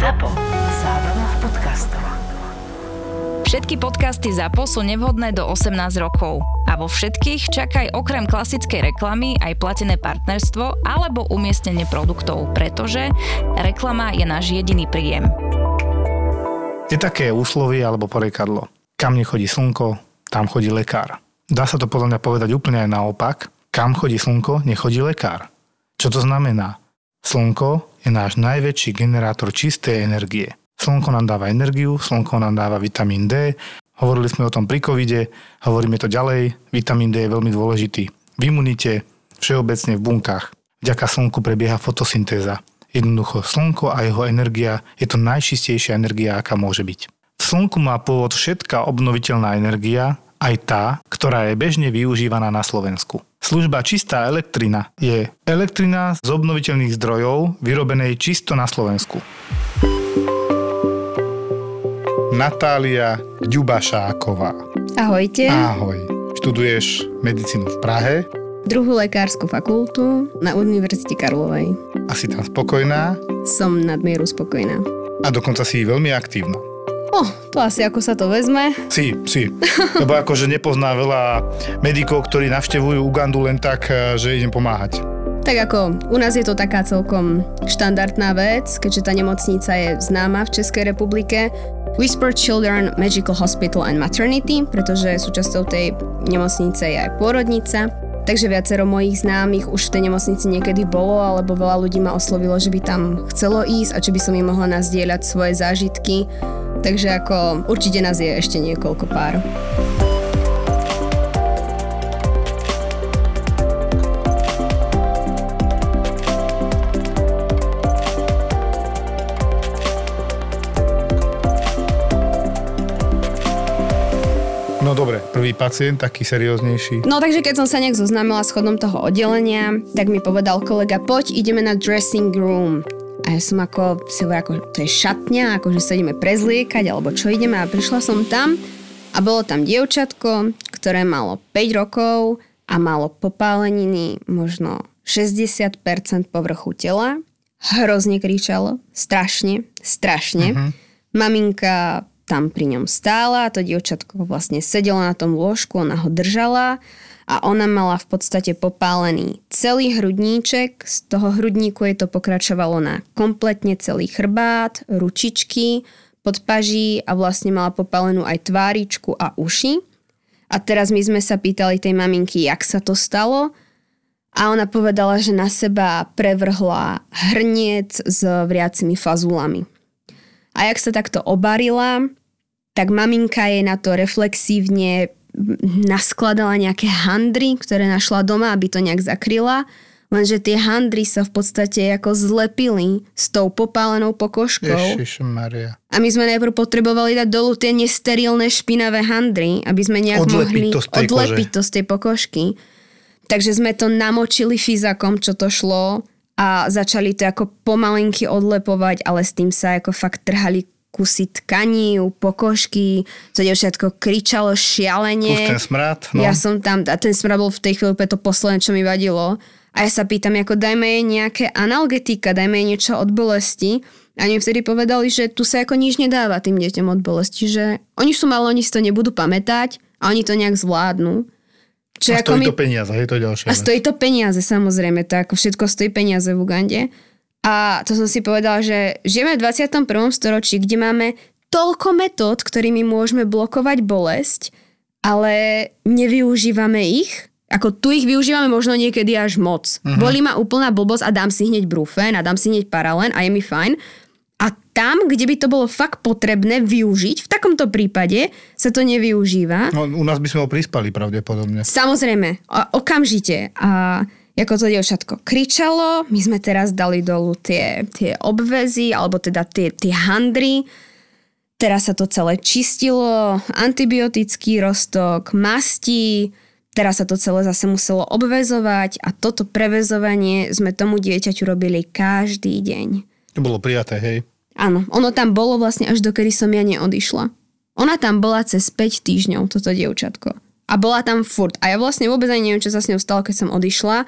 ZAPO. Zábrná v podcastov. Všetky podcasty ZAPO sú nevhodné do 18 rokov. A vo všetkých čakaj okrem klasickej reklamy aj platené partnerstvo alebo umiestnenie produktov, pretože reklama je náš jediný príjem. Je také úslovie alebo porekadlo. Kam nechodí slnko, tam chodí lekár. Dá sa to podľa mňa povedať úplne aj naopak. Kam chodí slnko, nechodí lekár. Čo to znamená? Slnko je náš najväčší generátor čistej energie. Slnko nám dáva energiu, slnko nám dáva vitamín D. Hovorili sme o tom pri covide, hovoríme to ďalej. Vitamín D je veľmi dôležitý. V imunite, všeobecne v bunkách. Vďaka slnku prebieha fotosyntéza. Jednoducho slnko a jeho energia je to najčistejšia energia, aká môže byť. V slnku má pôvod všetká obnoviteľná energia, aj tá, ktorá je bežne využívaná na Slovensku. Služba Čistá elektrina je elektrina z obnoviteľných zdrojov vyrobenej čisto na Slovensku. Natália Ďubašáková. Ahojte. Ahoj. Študuješ medicínu v Prahe. Druhú lekárskú fakultu na Univerzite Karlovej. Asi tam spokojná. Som nadmieru spokojná. A dokonca si veľmi aktívna. O, to asi ako sa to vezme. Si, si. Lebo akože nepozná veľa medikov, ktorí navštevujú Ugandu len tak, eh, že idem pomáhať. Tak ako u nás je to taká celkom štandardná vec, keďže tá nemocnica je známa v Českej republike. Whisper Children Magical Hospital and Maternity, pretože súčasťou tej nemocnice je aj pôrodnica. Takže viacero mojich známych už v tej nemocnici niekedy bolo, alebo veľa ľudí ma oslovilo, že by tam chcelo ísť a či by som im mohla nazdieľať svoje zážitky. Takže ako určite nás je ešte niekoľko pár. Prvý pacient, taký serióznejší. No takže keď som sa nejak zoznámila s chodom toho oddelenia, tak mi povedal kolega, poď ideme na dressing room. A ja som ako si ako to je šatňa, ako že sa ideme prezliekať, alebo čo ideme a prišla som tam a bolo tam dievčatko, ktoré malo 5 rokov a malo popáleniny možno 60% povrchu tela. Hrozne kričalo, strašne, strašne. Uh-huh. Maminka tam pri ňom stála, to dievčatko vlastne sedelo na tom lôžku, ona ho držala a ona mala v podstate popálený celý hrudníček, z toho hrudníku jej to pokračovalo na kompletne celý chrbát, ručičky, podpaží a vlastne mala popálenú aj tváričku a uši. A teraz my sme sa pýtali tej maminky, jak sa to stalo a ona povedala, že na seba prevrhla hrniec s vriacimi fazulami. A jak sa takto obarila, tak maminka jej na to reflexívne naskladala nejaké handry, ktoré našla doma, aby to nejak zakryla. Lenže tie handry sa v podstate ako zlepili s tou popálenou pokožkou. Maria. A my sme najprv potrebovali dať dolu tie nesterilné špinavé handry, aby sme nejak odlepiť mohli to odlepiť kože. to z tej pokožky. Takže sme to namočili fyzakom, čo to šlo a začali to ako pomalinky odlepovať, ale s tým sa ako fakt trhali kusy tkaní, pokožky, to všetko kričalo šialene. Plus ten smrad. No. Ja som tam, a ten smrad bol v tej chvíli úplne to posledné, čo mi vadilo. A ja sa pýtam, ako dajme jej nejaké analgetika, dajme jej niečo od bolesti. A oni vtedy povedali, že tu sa ako nič nedáva tým deťom od bolesti, že oni sú malé, oni si to nebudú pamätať a oni to nejak zvládnu. Čo a stojí mi... to peniaze, je to ďalšie. A stojí to peniaze, samozrejme, to ako všetko stojí peniaze v Ugande. A to som si povedala, že žijeme v 21. storočí, kde máme toľko metód, ktorými môžeme blokovať bolesť, ale nevyužívame ich. Ako tu ich využívame možno niekedy až moc. Uh-huh. Bolí ma úplná blbosť a dám si hneď brufen a dám si hneď paralen a je mi fajn. A tam, kde by to bolo fakt potrebné využiť, v takomto prípade sa to nevyužíva. No, u nás by sme ho prispali pravdepodobne. Samozrejme, okamžite. A ako to dievčatko kričalo, my sme teraz dali dolu tie, tie obvezy, alebo teda tie, tie handry. Teraz sa to celé čistilo, antibiotický roztok, masti, teraz sa to celé zase muselo obvezovať a toto prevezovanie sme tomu dieťaťu robili každý deň. To bolo prijaté, hej? Áno, ono tam bolo vlastne až dokedy som ja neodišla. Ona tam bola cez 5 týždňov, toto dievčatko. A bola tam furt. A ja vlastne vôbec ani neviem, čo sa s ňou stalo, keď som odišla,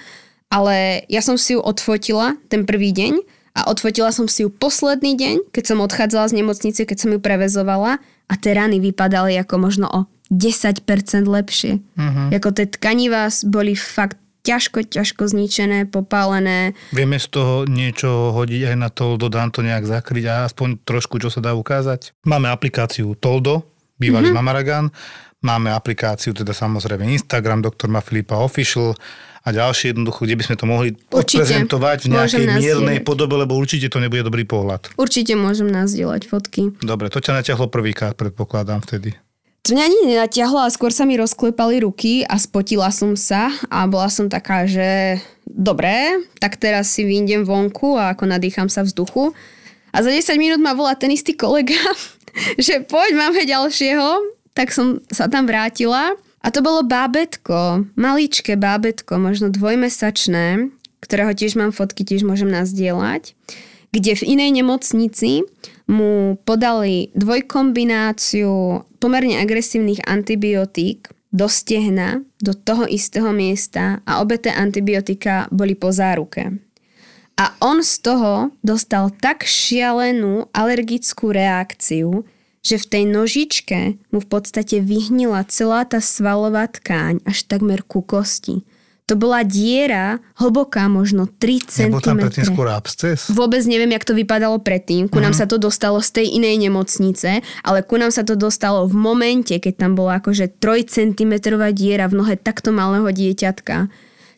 ale ja som si ju odfotila ten prvý deň a odfotila som si ju posledný deň, keď som odchádzala z nemocnice, keď som ju prevezovala a tie rany vypadali ako možno o 10% lepšie. Uh-huh. Jako tie tkanivá boli fakt ťažko, ťažko zničené, popálené. Vieme z toho niečo hodiť aj na Toldo, dám to nejak zakryť a aspoň trošku, čo sa dá ukázať. Máme aplikáciu Toldo, bývalý mm-hmm. Mamaragan, máme aplikáciu, teda samozrejme Instagram, doktor Ma Filipa Official, a ďalšie jednoducho, kde by sme to mohli určite. odprezentovať v nejakej miernej podobe, lebo určite to nebude dobrý pohľad. Určite môžem nazdieľať fotky. Dobre, to ťa natiahlo prvýkrát, predpokladám vtedy. To mňa ani nenatiahlo a skôr sa mi rozklepali ruky a spotila som sa a bola som taká, že dobre, tak teraz si vyjdem vonku a ako nadýcham sa vzduchu. A za 10 minút ma volá ten istý kolega, že poď, máme ďalšieho. Tak som sa tam vrátila a to bolo bábetko, maličké bábetko, možno dvojmesačné, ktorého tiež mám fotky, tiež môžem nazdieľať, kde v inej nemocnici mu podali dvojkombináciu pomerne agresívnych antibiotík do stehna, do toho istého miesta a obe tie antibiotika boli po záruke. A on z toho dostal tak šialenú alergickú reakciu, že v tej nožičke mu v podstate vyhnila celá tá svalová tkáň až takmer ku kosti. To bola diera hlboká možno 3 cm. Nebol tam predtým skôr absces? Vôbec neviem, jak to vypadalo predtým. Ku nám mm. sa to dostalo z tej inej nemocnice, ale ku nám sa to dostalo v momente, keď tam bola akože 3 cm diera v nohe takto malého dieťatka.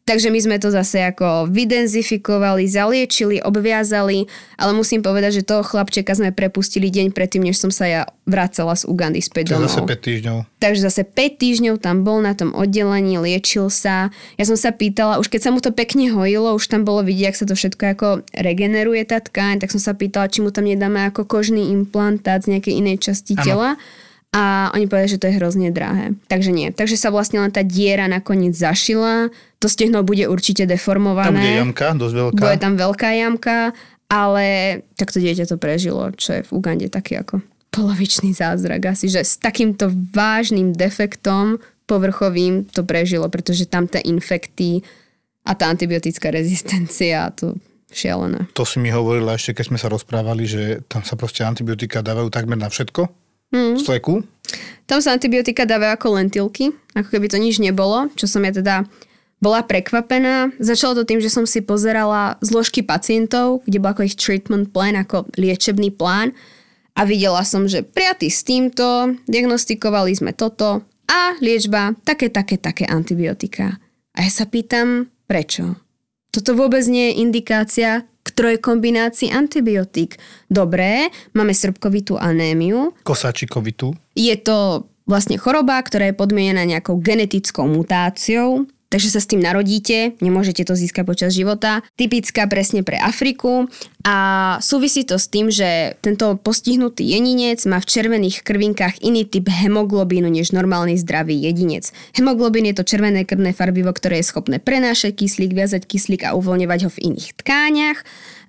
Takže my sme to zase ako vydenzifikovali, zaliečili, obviazali, ale musím povedať, že toho chlapčeka sme prepustili deň predtým, než som sa ja vracala z Ugandy späť domov. zase 5 týždňov. Takže zase 5 týždňov tam bol na tom oddelení, liečil sa. Ja som sa pýtala, už keď sa mu to pekne hojilo, už tam bolo vidieť, ak sa to všetko ako regeneruje tá tkáň, tak som sa pýtala, či mu tam nedáme ako kožný implantát z nejakej inej časti ano. tela a oni povedali, že to je hrozne drahé. Takže nie. Takže sa vlastne len tá diera nakoniec zašila. To stehno bude určite deformované. Tam bude jamka, dosť veľká. Bude tam veľká jamka, ale takto dieťa to prežilo, čo je v Ugande taký ako polovičný zázrak asi, že s takýmto vážnym defektom povrchovým to prežilo, pretože tam tie infekty a tá antibiotická rezistencia, to šialené. To si mi hovorila ešte, keď sme sa rozprávali, že tam sa proste antibiotika dávajú takmer na všetko Hmm. Fleku? Tam sa antibiotika dávajú ako lentilky, ako keby to nič nebolo, čo som ja teda bola prekvapená. Začalo to tým, že som si pozerala zložky pacientov, kde bol ako ich treatment plan, ako liečebný plán a videla som, že prijatý s týmto, diagnostikovali sme toto a liečba také, také, také antibiotika. A ja sa pýtam, prečo? Toto vôbec nie je indikácia k trojkombinácii antibiotík. Dobré, máme srbkovitú anémiu. Kosačikovitú. Je to vlastne choroba, ktorá je podmienená nejakou genetickou mutáciou, takže sa s tým narodíte, nemôžete to získať počas života. Typická presne pre Afriku a súvisí to s tým, že tento postihnutý jedinec má v červených krvinkách iný typ hemoglobínu než normálny zdravý jedinec. Hemoglobín je to červené krvné farbivo, ktoré je schopné prenášať kyslík, viazať kyslík a uvoľňovať ho v iných tkáňach.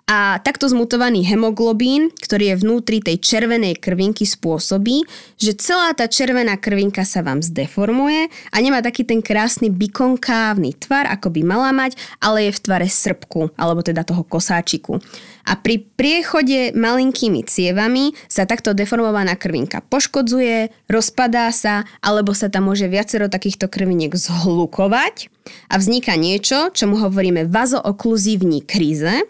A takto zmutovaný hemoglobín, ktorý je vnútri tej červenej krvinky, spôsobí, že celá tá červená krvinka sa vám zdeformuje a nemá taký ten krásny bikonkávny tvar, ako by mala mať, ale je v tvare srpku, alebo teda toho kosáčiku. A pri priechode malinkými cievami sa takto deformovaná krvinka poškodzuje, rozpadá sa, alebo sa tam môže viacero takýchto krviniek zhlukovať a vzniká niečo, čomu hovoríme vazookluzívní kríze,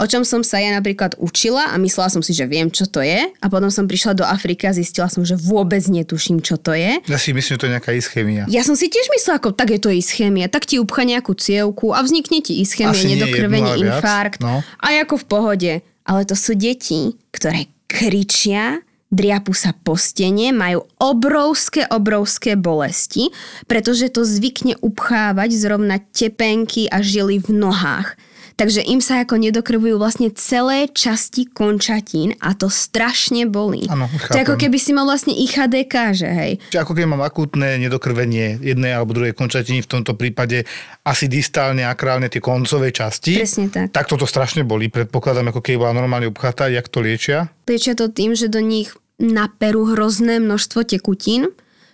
o čom som sa ja napríklad učila a myslela som si, že viem, čo to je a potom som prišla do Afriky a zistila som, že vôbec netuším, čo to je. Ja si myslím, že to je nejaká ischémia. Ja som si tiež myslela, ako tak je to ischémia, tak ti upcha nejakú cievku a vznikne ti ischémia, nedokrvenie, nie infarkt no. a ako v pohode. Ale to sú deti, ktoré kričia, driapu sa po stene, majú obrovské, obrovské bolesti, pretože to zvykne upchávať zrovna tepenky a žily v nohách. Takže im sa ako nedokrvujú vlastne celé časti končatín a to strašne bolí. Ano, to je ako keby si mal vlastne IHDK, že hej. Čiže ako keby mám akútne nedokrvenie jednej alebo druhej končatiny, v tomto prípade asi distálne, akrálne tie koncové časti. Presne tak. Tak toto strašne bolí, predpokladám, ako keby bola normálne upchatá, jak to liečia? Liečia to tým, že do nich naperú hrozné množstvo tekutín,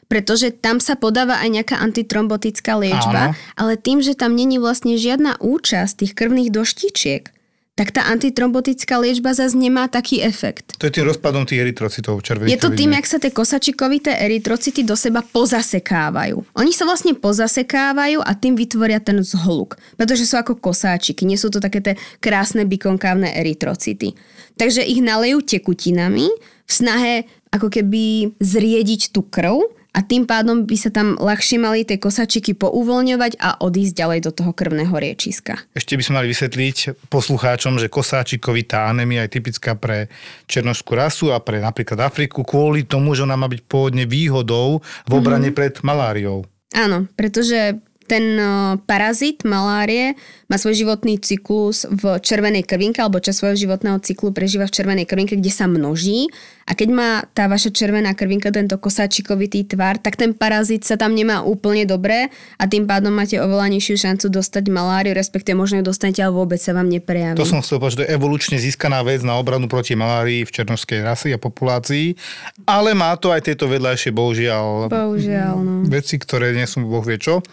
pretože tam sa podáva aj nejaká antitrombotická liečba, Áno. ale tým, že tam není vlastne žiadna účasť tých krvných doštičiek, tak tá antitrombotická liečba zase nemá taký efekt. To je tým rozpadom tých erytrocitov červených Je to tým, jak sa tie kosačikovité erytrocity do seba pozasekávajú. Oni sa vlastne pozasekávajú a tým vytvoria ten zhluk, pretože sú ako kosáčiky, nie sú to také tie krásne bikonkávne erytrocity. Takže ich nalejú tekutinami v snahe ako keby zriediť tú krv a tým pádom by sa tam ľahšie mali tie kosačiky pouvoľňovať a odísť ďalej do toho krvného riečiska. Ešte by sme mali vysvetliť poslucháčom, že kosáčikovitá anémia je typická pre černožskú rasu a pre napríklad Afriku kvôli tomu, že ona má byť pôvodne výhodou v obrane mm-hmm. pred maláriou. Áno, pretože ten uh, parazit malárie má svoj životný cyklus v červenej krvinke, alebo čas svojho životného cyklu prežíva v červenej krvinke, kde sa množí. A keď má tá vaša červená krvinka tento kosáčikovitý tvar, tak ten parazit sa tam nemá úplne dobre a tým pádom máte oveľa nižšiu šancu dostať maláriu, respektíve možno ju dostanete, ale vôbec sa vám neprejaví. To som chcel povedať, že to je evolučne získaná vec na obranu proti malárii v černožskej rasi a populácii, ale má to aj tieto vedľajšie, bohužiaľ, Bohužiaľ, no. veci, ktoré nie sú boh vie čo.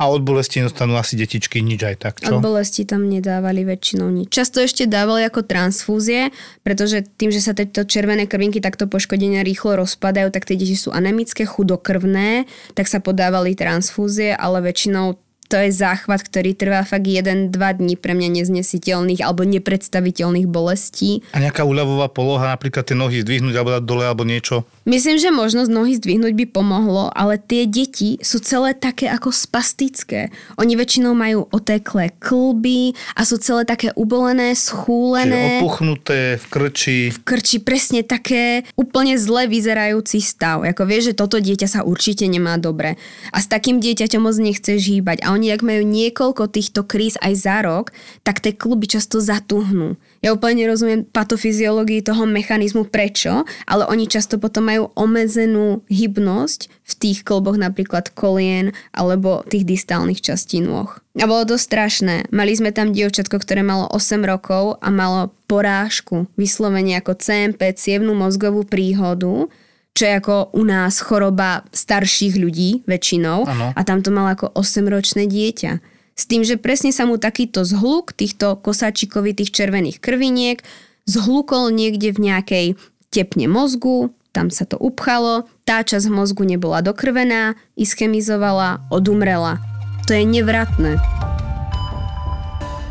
A od bolesti dostanú asi detičky nič aj tak, čo? Od bolesti tam nedávali väčšinou nič. Často ešte dávali ako transfúzie, pretože tým, že sa tieto červené krvinky takto poškodenia rýchlo rozpadajú, tak tie deti sú anemické, chudokrvné, tak sa podávali transfúzie, ale väčšinou to je záchvat, ktorý trvá fakt 1-2 dní pre mňa neznesiteľných alebo nepredstaviteľných bolestí. A nejaká úľavová poloha, napríklad tie nohy zdvihnúť alebo dať dole alebo niečo. Myslím, že možnosť nohy zdvihnúť by pomohlo, ale tie deti sú celé také ako spastické. Oni väčšinou majú oteklé klby a sú celé také ubolené, Čiže schúlené. opuchnuté v krči. krči presne také úplne zle vyzerajúci stav. Ako vieš, že toto dieťa sa určite nemá dobre. A s takým dieťaťom moc nechce žíbať. A oni, ak majú niekoľko týchto kríz aj za rok, tak tie kluby často zatuhnú. Ja úplne nerozumiem patofyziológii toho mechanizmu prečo, ale oni často potom majú omezenú hybnosť v tých kloboch napríklad kolien alebo tých distálnych častí nôh. A bolo to strašné. Mali sme tam dievčatko, ktoré malo 8 rokov a malo porážku, vyslovene ako CMP, cievnú mozgovú príhodu, čo je ako u nás choroba starších ľudí väčšinou Áno. a tam to mal ako 8-ročné dieťa. S tým, že presne sa mu takýto zhluk týchto kosáčikovitých červených krviniek zhlukol niekde v nejakej tepne mozgu, tam sa to upchalo, tá časť mozgu nebola dokrvená, ischemizovala, odumrela. To je nevratné.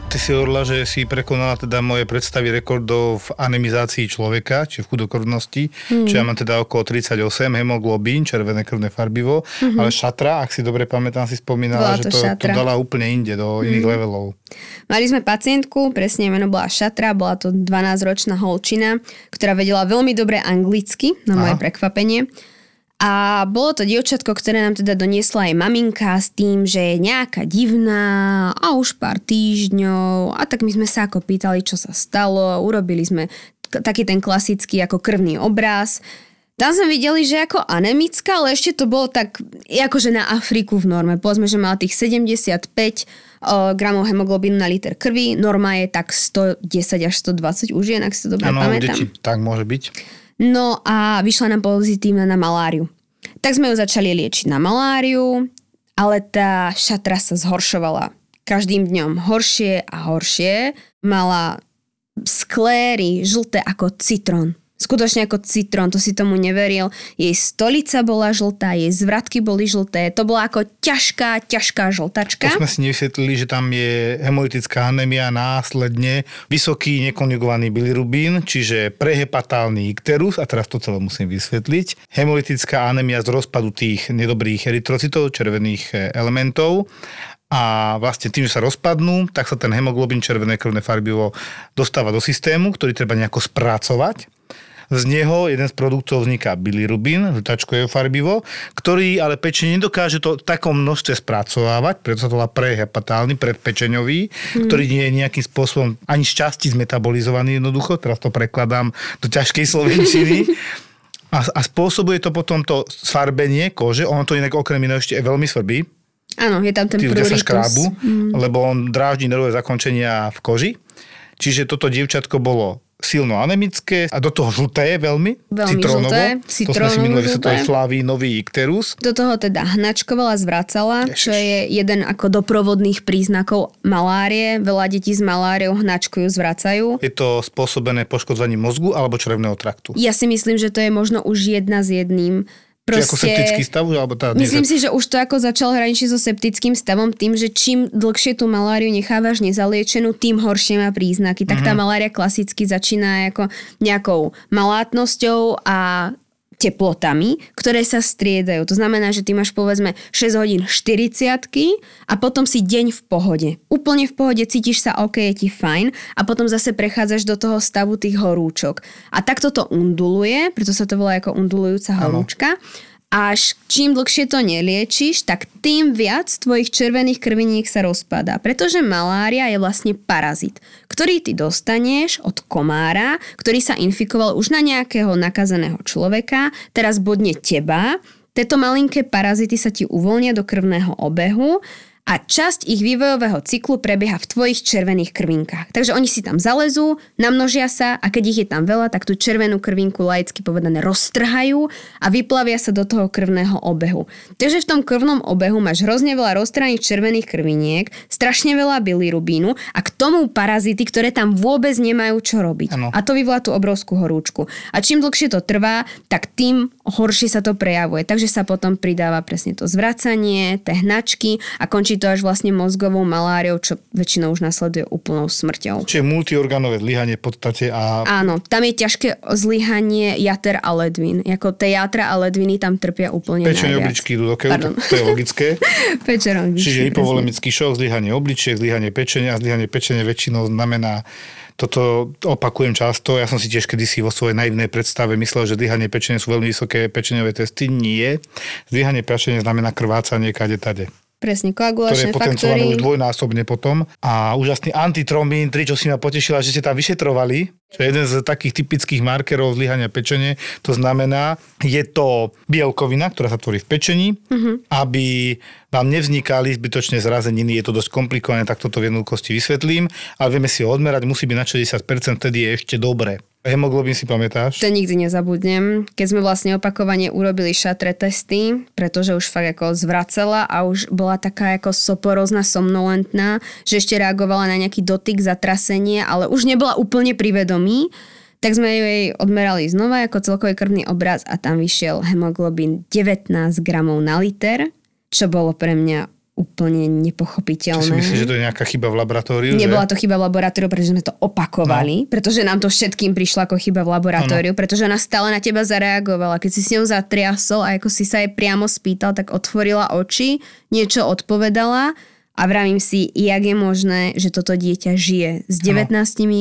Ty si hovorila, že si prekonala teda moje predstavy rekordov v anemizácii človeka, či v chudokrvnosti, mm. čo ja mám teda okolo 38, hemoglobín, červené krvné farbivo, mm-hmm. ale šatra, ak si dobre pamätám, si spomínala, Bola že to to, to dala úplne inde, do iných levelov. Mali sme pacientku, presne meno bola Šatra, bola to 12-ročná holčina, ktorá vedela veľmi dobre anglicky, na moje Aha. prekvapenie. A bolo to dievčatko, ktoré nám teda doniesla aj maminka s tým, že je nejaká divná a už pár týždňov a tak my sme sa ako pýtali, čo sa stalo, urobili sme k- taký ten klasický ako krvný obraz. Tam sme videli, že ako anemická, ale ešte to bolo tak, akože na Afriku v norme. Povedzme, že mala tých 75 o, gramov hemoglobínu na liter krvi. Norma je tak 110 až 120 už jen, ak si to dobre Áno, u pamätám. detí tak môže byť. No a vyšla nám pozitívna na maláriu. Tak sme ju začali liečiť na maláriu, ale tá šatra sa zhoršovala každým dňom horšie a horšie. Mala skléry žlté ako citrón. Skutočne ako citrón, to si tomu neveril. Jej stolica bola žltá, jej zvratky boli žlté. To bola ako ťažká, ťažká žltačka. To sme si nevysvetlili, že tam je hemolytická anémia následne vysoký nekonjugovaný bilirubín, čiže prehepatálny ikterus, a teraz to celé musím vysvetliť. Hemolytická anémia z rozpadu tých nedobrých erytrocitov, červených e, elementov a vlastne tým, že sa rozpadnú, tak sa ten hemoglobín červené krvné farbivo dostáva do systému, ktorý treba nejako spracovať. Z neho jeden z produktov vzniká bilirubín, žltačkové farbivo, ktorý ale pečenie nedokáže to v takom množstve spracovávať, preto sa to volá prehepatálny, predpečeňový, mm. ktorý nie je nejakým spôsobom ani z časti zmetabolizovaný jednoducho, teraz to prekladám do ťažkej slovenčiny. A, a spôsobuje to potom to sfarbenie kože, ono to inak okrem iného ešte veľmi svrbí, Áno, je tam ten tí ľudia sa pruritus. škrábu, mm. lebo on dráždi nervové zakončenia v koži. Čiže toto dievčatko bolo silno anemické a do toho žlté veľmi, Veľmi citrónovo. žlté, to sme si citrónovo minuli, že to je. Flavínový ikterus. Do toho teda hnačkovala, zvracala, Ježiš. čo je jeden ako doprovodných príznakov malárie. Veľa detí s maláriou hnačkujú, zvracajú. Je to spôsobené poškodzovaním mozgu alebo črevného traktu. Ja si myslím, že to je možno už jedna s jedným. Či ako septický stav, alebo tá... Myslím si, že už to ako začal hraničiť so septickým stavom tým, že čím dlhšie tú maláriu nechávaš nezaliečenú, tým horšie má príznaky. Tak Mhm. tá malária klasicky začína ako nejakou malátnosťou a teplotami, ktoré sa striedajú. To znamená, že ty máš povedzme 6 hodín 40 a potom si deň v pohode. Úplne v pohode cítiš sa OK, je ti fajn a potom zase prechádzaš do toho stavu tých horúčok. A takto to unduluje, preto sa to volá ako undulujúca horúčka. Až čím dlhšie to neliečiš, tak tým viac tvojich červených krviniek sa rozpadá. Pretože malária je vlastne parazit, ktorý ty dostaneš od komára, ktorý sa infikoval už na nejakého nakazeného človeka, teraz bodne teba. Tieto malinké parazity sa ti uvoľnia do krvného obehu a časť ich vývojového cyklu prebieha v tvojich červených krvinkách. Takže oni si tam zalezú, namnožia sa a keď ich je tam veľa, tak tú červenú krvinku laicky povedané roztrhajú a vyplavia sa do toho krvného obehu. Takže v tom krvnom obehu máš hrozne veľa roztrhaných červených krviniek, strašne veľa bilirubínu a k tomu parazity, ktoré tam vôbec nemajú čo robiť. Áno. A to vyvolá tú obrovskú horúčku. A čím dlhšie to trvá, tak tým horšie sa to prejavuje. Takže sa potom pridáva presne to zvracanie, tie hnačky a končí to až vlastne mozgovou maláriou, čo väčšinou už nasleduje úplnou smrťou. Čiže multiorganové zlyhanie v podstate a Áno, tam je ťažké zlyhanie jater a ledvín. Jako tie jatra a ledviny tam trpia úplne pečenie najviac. obličky idú do keľu, to je logické. Pečer obličky, Čiže hypovolemický šok, zlyhanie obličiek, zlyhanie pečenia zlyhanie pečenia väčšinou znamená toto opakujem často, ja som si tiež kedysi vo svojej naivnej predstave myslel, že zlyhanie pečenia sú veľmi vysoké pečeniové testy. Nie. Zlyhanie pečenia znamená krvácanie kade tade Presne, ktoré koagulačné je potenciálne faktory. už dvojnásobne potom. A úžasný antitrombín 3, čo si ma potešila, že ste tam vyšetrovali, čo je jeden z takých typických markerov zlyhania pečenie. To znamená, je to bielkovina, ktorá sa tvorí v pečení, Mhm. aby vám nevznikali zbytočne zrazeniny. Je to dosť komplikované, tak toto v jednoduchosti vysvetlím. Ale vieme si ho odmerať, musí byť na 60%, tedy je ešte dobre. Hemoglobín si pamätáš? To nikdy nezabudnem, keď sme vlastne opakovane urobili šatre testy, pretože už fakt ako zvracela a už bola taká ako soporozná, somnolentná, že ešte reagovala na nejaký dotyk, zatrasenie, ale už nebola úplne pri vedomí, tak sme jej odmerali znova ako celkový krvný obraz a tam vyšiel hemoglobín 19 gramov na liter, čo bolo pre mňa úplne nepochopiteľné. si myslíš, že to je nejaká chyba v laboratóriu? Nebola že? to chyba v laboratóriu, pretože sme to opakovali, no. pretože nám to všetkým prišlo ako chyba v laboratóriu, pretože ona stále na teba zareagovala. Keď si s ňou zatriasol a ako si sa jej priamo spýtal, tak otvorila oči, niečo odpovedala a vravím si, jak je možné, že toto dieťa žije s 19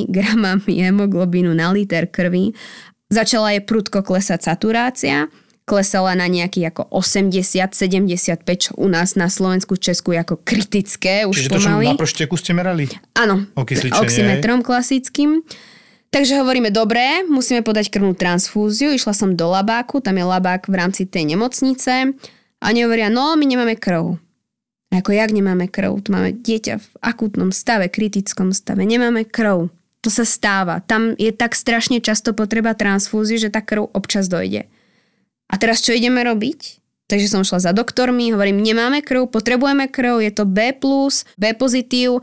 gramami hemoglobínu na liter krvi. Začala je prudko klesať saturácia, klesala na nejaký ako 80, 75, čo u nás na Slovensku, Česku je ako kritické už Čiže to, čo pomaly. na pršteku ste merali? Áno, oximetrom klasickým. Takže hovoríme, dobre, musíme podať krvnú transfúziu. Išla som do labáku, tam je labák v rámci tej nemocnice. A oni hovoria, no, my nemáme krv. Ako, jak nemáme krv? Tu máme dieťa v akútnom stave, kritickom stave. Nemáme krv. To sa stáva. Tam je tak strašne často potreba transfúzie, že tá krv občas dojde. A teraz čo ideme robiť? Takže som šla za doktormi, hovorím, nemáme krv, potrebujeme krv, je to B+, B pozitív,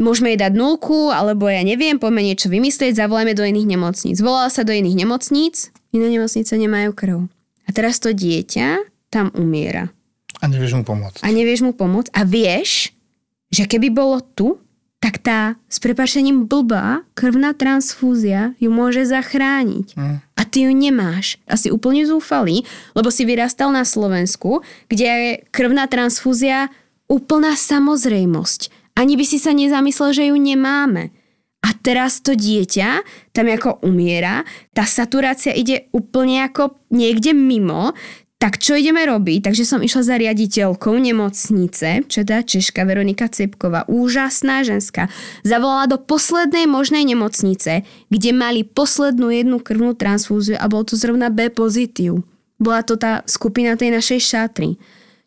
môžeme jej dať nulku, alebo ja neviem, poďme niečo vymyslieť, zavolajme do iných nemocníc. Volala sa do iných nemocníc, iné nemocnice nemajú krv. A teraz to dieťa tam umiera. A nevieš mu pomôcť. A nevieš mu pomôcť a vieš, že keby bolo tu, tak tá s prepačením blbá krvná transfúzia ju môže zachrániť. Hm. A ty ju nemáš. A si úplne zúfalý, lebo si vyrastal na Slovensku, kde je krvná transfúzia úplná samozrejmosť. Ani by si sa nezamyslel, že ju nemáme. A teraz to dieťa tam ako umiera, tá saturácia ide úplne ako niekde mimo, tak čo ideme robiť? Takže som išla za riaditeľkou nemocnice, čo je teda Češka Veronika Cepková, úžasná ženská. Zavolala do poslednej možnej nemocnice, kde mali poslednú jednu krvnú transfúziu a bol to zrovna B pozitív. Bola to tá skupina tej našej šatry.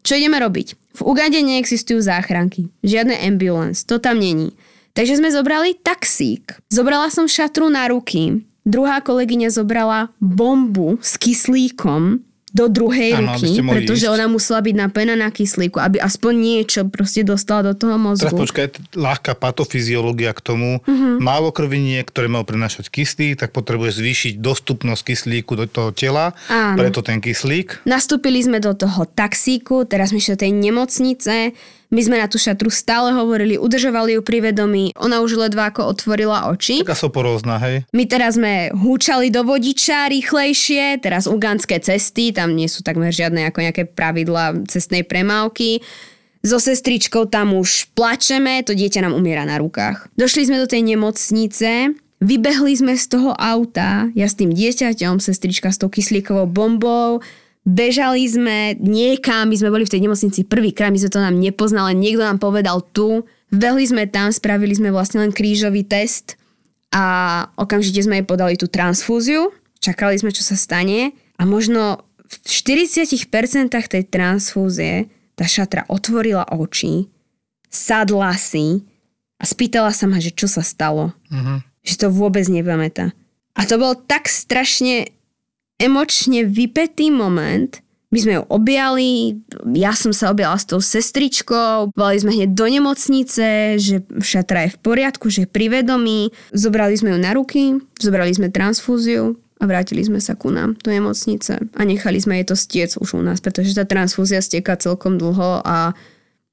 Čo ideme robiť? V Ugande neexistujú záchranky. Žiadne ambulance. To tam není. Takže sme zobrali taxík. Zobrala som šatru na ruky. Druhá kolegyňa zobrala bombu s kyslíkom do druhej aby ruky, pretože ísť. ona musela byť napojená na kyslíku, aby aspoň niečo proste dostala do toho mozgu. Teraz počkaj, ľahká patofyziológia k tomu. Uh-huh. Málo krviniek, ktoré majú prenašať kyslík, tak potrebuje zvýšiť dostupnosť kyslíku do toho tela, Áno. preto ten kyslík. Nastúpili sme do toho taxíku, teraz sme do tej nemocnice. My sme na tú šatru stále hovorili, udržovali ju pri vedomí. Ona už ledva ako otvorila oči. Taká soporózna, hej. My teraz sme húčali do vodiča rýchlejšie, teraz ugandské cesty, tam nie sú takmer žiadne ako nejaké pravidla cestnej premávky. So sestričkou tam už plačeme, to dieťa nám umiera na rukách. Došli sme do tej nemocnice, vybehli sme z toho auta, ja s tým dieťaťom, sestrička s tou kyslíkovou bombou, bežali sme niekam, my sme boli v tej nemocnici prvýkrát, my sme to nám nepoznali, niekto nám povedal tu, vbehli sme tam, spravili sme vlastne len krížový test, a okamžite sme jej podali tú transfúziu, čakali sme, čo sa stane a možno v 40% tej transfúzie tá šatra otvorila oči, sadla si a spýtala sa ma, že čo sa stalo. Uh-huh. Že to vôbec nepamätá. A to bol tak strašne emočne vypetý moment, my sme ju objali, ja som sa objala s tou sestričkou, volali sme hneď do nemocnice, že šatra je v poriadku, že je pri vedomí. Zobrali sme ju na ruky, zobrali sme transfúziu a vrátili sme sa ku nám do nemocnice a nechali sme jej to stiec už u nás, pretože tá transfúzia steká celkom dlho a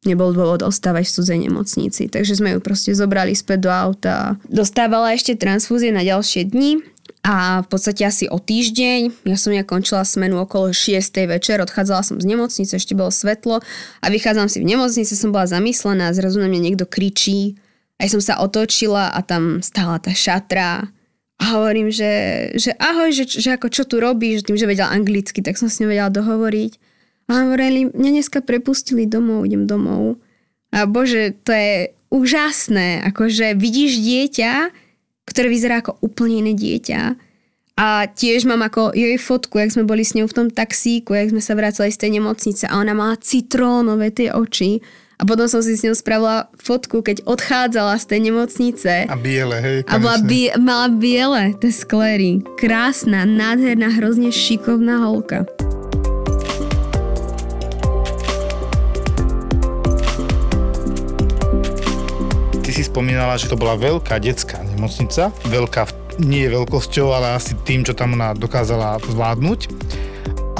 nebol dôvod ostávať v cudzej nemocnici. Takže sme ju proste zobrali späť do auta. Dostávala ešte transfúzie na ďalšie dni a v podstate asi o týždeň, ja som ja končila smenu okolo 6. večer, odchádzala som z nemocnice, ešte bolo svetlo a vychádzam si v nemocnici, som bola zamyslená, zrazu na mňa niekto kričí. Aj som sa otočila a tam stála tá šatra a hovorím, že, že ahoj, že, že ako čo tu robíš, tým, že vedela anglicky, tak som s ňou vedela dohovoriť. A hovorili, mňa dneska prepustili domov, idem domov. A bože, to je úžasné, akože vidíš dieťa, ktoré vyzerá ako úplne iné dieťa. A tiež mám ako jej fotku, jak sme boli s ňou v tom taxíku, jak sme sa vracali z tej nemocnice a ona mala citrónové tie oči. A potom som si s ňou spravila fotku, keď odchádzala z tej nemocnice. A biele, hej. A bola konečne. bie- mala biele tie sklery. Krásna, nádherná, hrozne šikovná holka. Spomínala, že to bola veľká detská nemocnica. Veľká nie veľkosťou, ale asi tým, čo tam ona dokázala zvládnuť.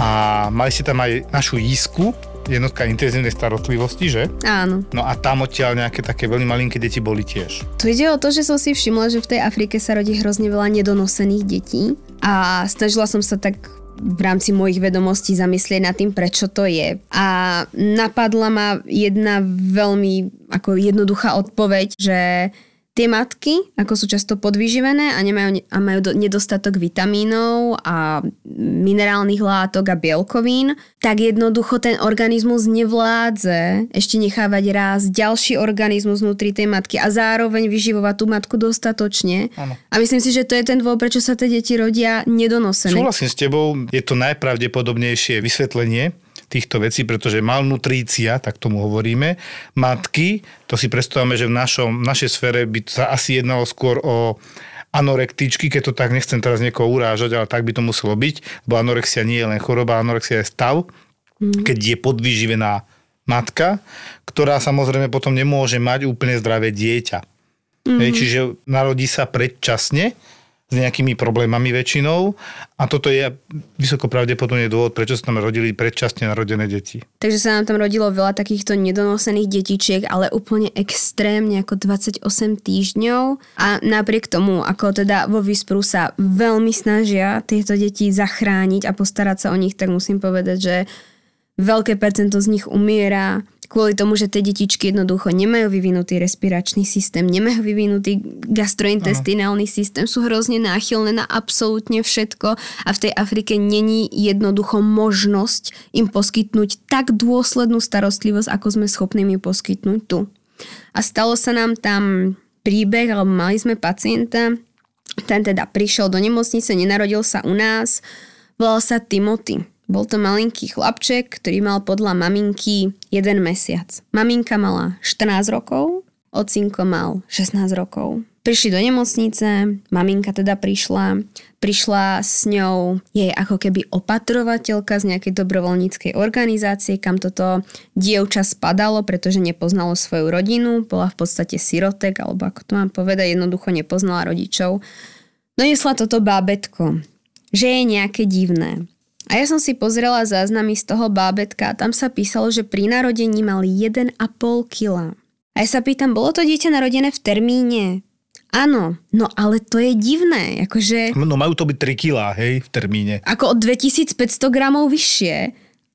A mali ste tam aj našu jízku, jednotka intenzívnej starostlivosti, že? Áno. No a tam odtiaľ nejaké také veľmi malinké deti boli tiež. Tu ide o to, že som si všimla, že v tej Afrike sa rodí hrozne veľa nedonosených detí a snažila som sa tak v rámci mojich vedomostí zamyslieť nad tým, prečo to je. A napadla ma jedna veľmi ako jednoduchá odpoveď, že tie matky, ako sú často podvyživené a, nemajú, ne- a majú do, nedostatok vitamínov a minerálnych látok a bielkovín, tak jednoducho ten organizmus nevládze ešte nechávať rásť ďalší organizmus vnútri tej matky a zároveň vyživovať tú matku dostatočne. Áno. A myslím si, že to je ten dôvod, prečo sa tie deti rodia nedonosené. Súhlasím s tebou, je to najpravdepodobnejšie vysvetlenie týchto vecí, pretože malnutrícia, tak tomu hovoríme, matky, to si predstavujeme, že v, našom, v našej sfére by sa asi jednalo skôr o anorektičky, keď to tak nechcem teraz niekoho urážať, ale tak by to muselo byť, bo anorexia nie je len choroba, anorexia je stav, mm. keď je podvyživená matka, ktorá samozrejme potom nemôže mať úplne zdravé dieťa. Mm. Hej, čiže narodí sa predčasne, s nejakými problémami väčšinou. A toto je vysoko pravdepodobne dôvod, prečo sa tam rodili predčasne narodené deti. Takže sa nám tam rodilo veľa takýchto nedonosených detičiek, ale úplne extrémne ako 28 týždňov. A napriek tomu, ako teda vo Vyspru sa veľmi snažia tieto deti zachrániť a postarať sa o nich, tak musím povedať, že veľké percento z nich umiera kvôli tomu, že tie detičky jednoducho nemajú vyvinutý respiračný systém, nemajú vyvinutý gastrointestinálny systém, sú hrozne náchylné na absolútne všetko a v tej Afrike není jednoducho možnosť im poskytnúť tak dôslednú starostlivosť, ako sme schopní im poskytnúť tu. A stalo sa nám tam príbeh, alebo mali sme pacienta, ten teda prišiel do nemocnice, nenarodil sa u nás, volal sa Timothy. Bol to malinký chlapček, ktorý mal podľa maminky jeden mesiac. Maminka mala 14 rokov ocinko mal 16 rokov. Prišli do nemocnice, maminka teda prišla, prišla s ňou jej ako keby opatrovateľka z nejakej dobrovoľníckej organizácie, kam toto dievča spadalo, pretože nepoznalo svoju rodinu, bola v podstate sirotek, alebo ako to mám povedať, jednoducho nepoznala rodičov. Donesla toto bábetko, že je nejaké divné. A ja som si pozrela záznamy z toho bábetka a tam sa písalo, že pri narodení mali 1,5 kg. A ja sa pýtam, bolo to dieťa narodené v termíne? Áno, no ale to je divné, akože No majú to byť 3 kg, hej, v termíne. ako o 2500 gramov vyššie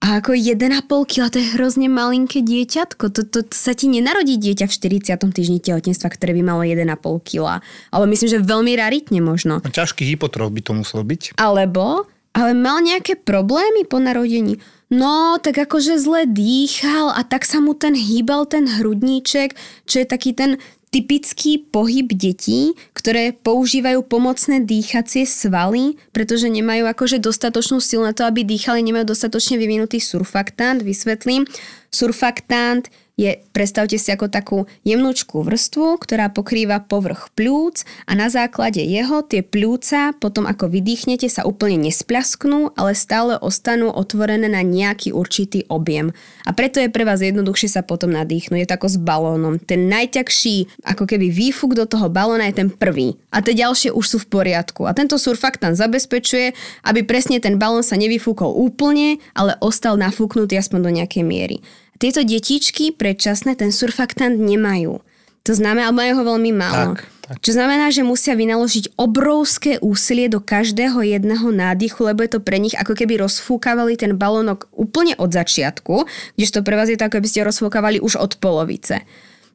a ako 1,5 kg, to je hrozne malinké dieťatko. To, to, to sa ti nenarodí dieťa v 40. týždni tehotenstva, ktoré by malo 1,5 kg. Ale myslím, že veľmi raritne možno. No, ťažký hypotrof by to musel byť. Alebo, ale mal nejaké problémy po narodení. No, tak akože zle dýchal a tak sa mu ten hýbal ten hrudníček, čo je taký ten typický pohyb detí, ktoré používajú pomocné dýchacie svaly, pretože nemajú akože dostatočnú silu na to, aby dýchali, nemajú dostatočne vyvinutý surfaktant. Vysvetlím. Surfaktant je, predstavte si ako takú jemnúčkú vrstvu, ktorá pokrýva povrch plúc a na základe jeho tie plúca potom ako vydýchnete sa úplne nespľasknú, ale stále ostanú otvorené na nejaký určitý objem. A preto je pre vás jednoduchšie sa potom nadýchnuť. Je to ako s balónom. Ten najťažší ako keby výfuk do toho balóna je ten prvý. A tie ďalšie už sú v poriadku. A tento surfaktant zabezpečuje, aby presne ten balón sa nevyfúkol úplne, ale ostal nafúknutý aspoň do nejakej miery. Tieto detičky predčasné ten surfaktant nemajú. To znamená, alebo majú ho veľmi málo. Tak, tak. Čo znamená, že musia vynaložiť obrovské úsilie do každého jedného nádychu, lebo je to pre nich ako keby rozfúkavali ten balónok úplne od začiatku, kdežto pre vás je to ako keby ste rozfúkavali už od polovice.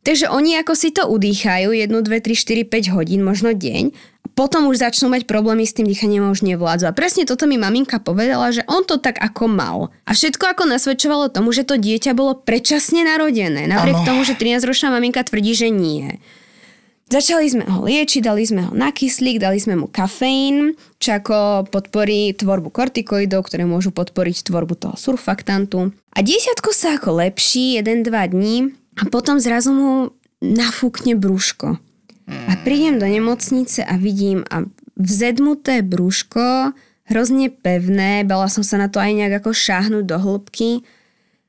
Takže oni ako si to udýchajú 1, 2, 3, 4, 5 hodín, možno deň, potom už začnú mať problémy s tým dýchaním a už nevládzu. A presne toto mi maminka povedala, že on to tak ako mal. A všetko ako nasvedčovalo tomu, že to dieťa bolo predčasne narodené. Napriek Áno. tomu, že 13-ročná maminka tvrdí, že nie. Začali sme ho liečiť, dali sme ho na kyslík, dali sme mu kafeín, čo ako podporí tvorbu kortikoidov, ktoré môžu podporiť tvorbu toho surfaktantu. A dieťatko sa ako lepší 1-2 dní a potom zrazu mu nafúkne brúško. A prídem do nemocnice a vidím a vzedmuté brúško, hrozne pevné, bala som sa na to aj nejak ako šáhnuť do hĺbky.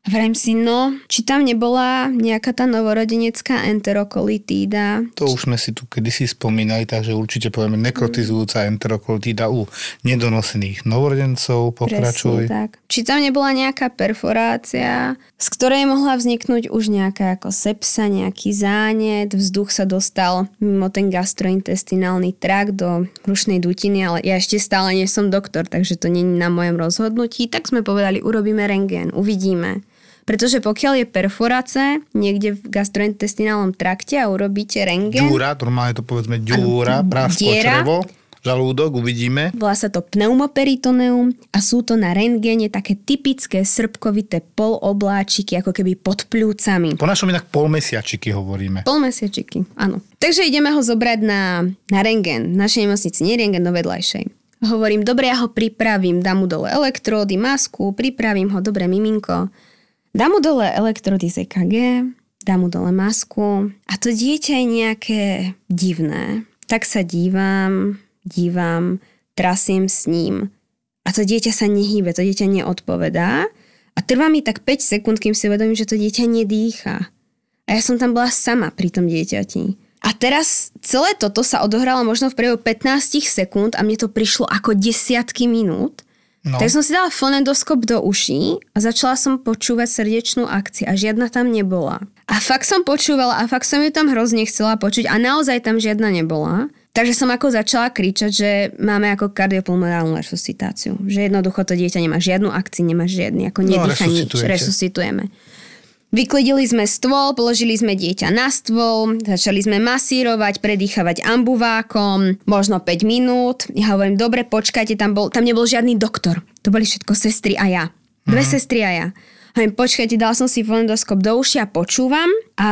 Vrajím si, no, či tam nebola nejaká tá novorodenecká enterokolitída. To už sme si tu kedysi spomínali, takže určite povieme nekrotizujúca enterokolitída u nedonosených novorodencov. Pokračuj. Presne tak. Či tam nebola nejaká perforácia, z ktorej mohla vzniknúť už nejaká ako sepsa, nejaký zánet, vzduch sa dostal mimo ten gastrointestinálny trakt do brušnej dutiny, ale ja ešte stále nie som doktor, takže to je na mojom rozhodnutí. Tak sme povedali, urobíme rentgen, uvidíme. Pretože pokiaľ je perforácia niekde v gastrointestinálnom trakte a urobíte rentgen, Ďúra, normálne to povedzme diera. črevo, žalúdok, uvidíme. Volá sa to pneumoperitoneum a sú to na rentgene také typické srbkovité polobláčiky, ako keby pod pľúcami. Po našom inak polmesiačiky hovoríme. Polmesiačiky, áno. Takže ideme ho zobrať na, na rengen. V našej nemocnici, nie rengen, do vedľajšej. Hovorím, dobre, ja ho pripravím, dám mu dole elektródy, masku, pripravím ho, dobre, miminko. Dám mu dole elektrody z EKG, dám mu dole masku a to dieťa je nejaké divné. Tak sa dívam, dívam, trasiem s ním a to dieťa sa nehýbe, to dieťa neodpovedá a trvá mi tak 5 sekúnd, kým si uvedomím, že to dieťa nedýcha. A ja som tam bola sama pri tom dieťati. A teraz celé toto sa odohralo možno v priebehu 15 sekúnd a mne to prišlo ako desiatky minút. No. Tak som si dala fonendoskop do uší a začala som počúvať srdečnú akciu a žiadna tam nebola. A fakt som počúvala a fakt som ju tam hrozne chcela počuť a naozaj tam žiadna nebola. Takže som ako začala kričať, že máme ako kardiopulmonálnu resuscitáciu. Že jednoducho to dieťa nemá žiadnu akciu, nemá žiadny, ako No, nedýcha nič. resuscitujete. Resuscitujeme. Vyklidili sme stôl, položili sme dieťa na stôl, začali sme masírovať, predýchavať ambuvákom, možno 5 minút. Ja hovorím, dobre, počkajte, tam, bol, tam nebol žiadny doktor. To boli všetko sestry a ja. Dve sestry a ja. Hovorím, počkajte, dal som si fonendoskop do uši a počúvam a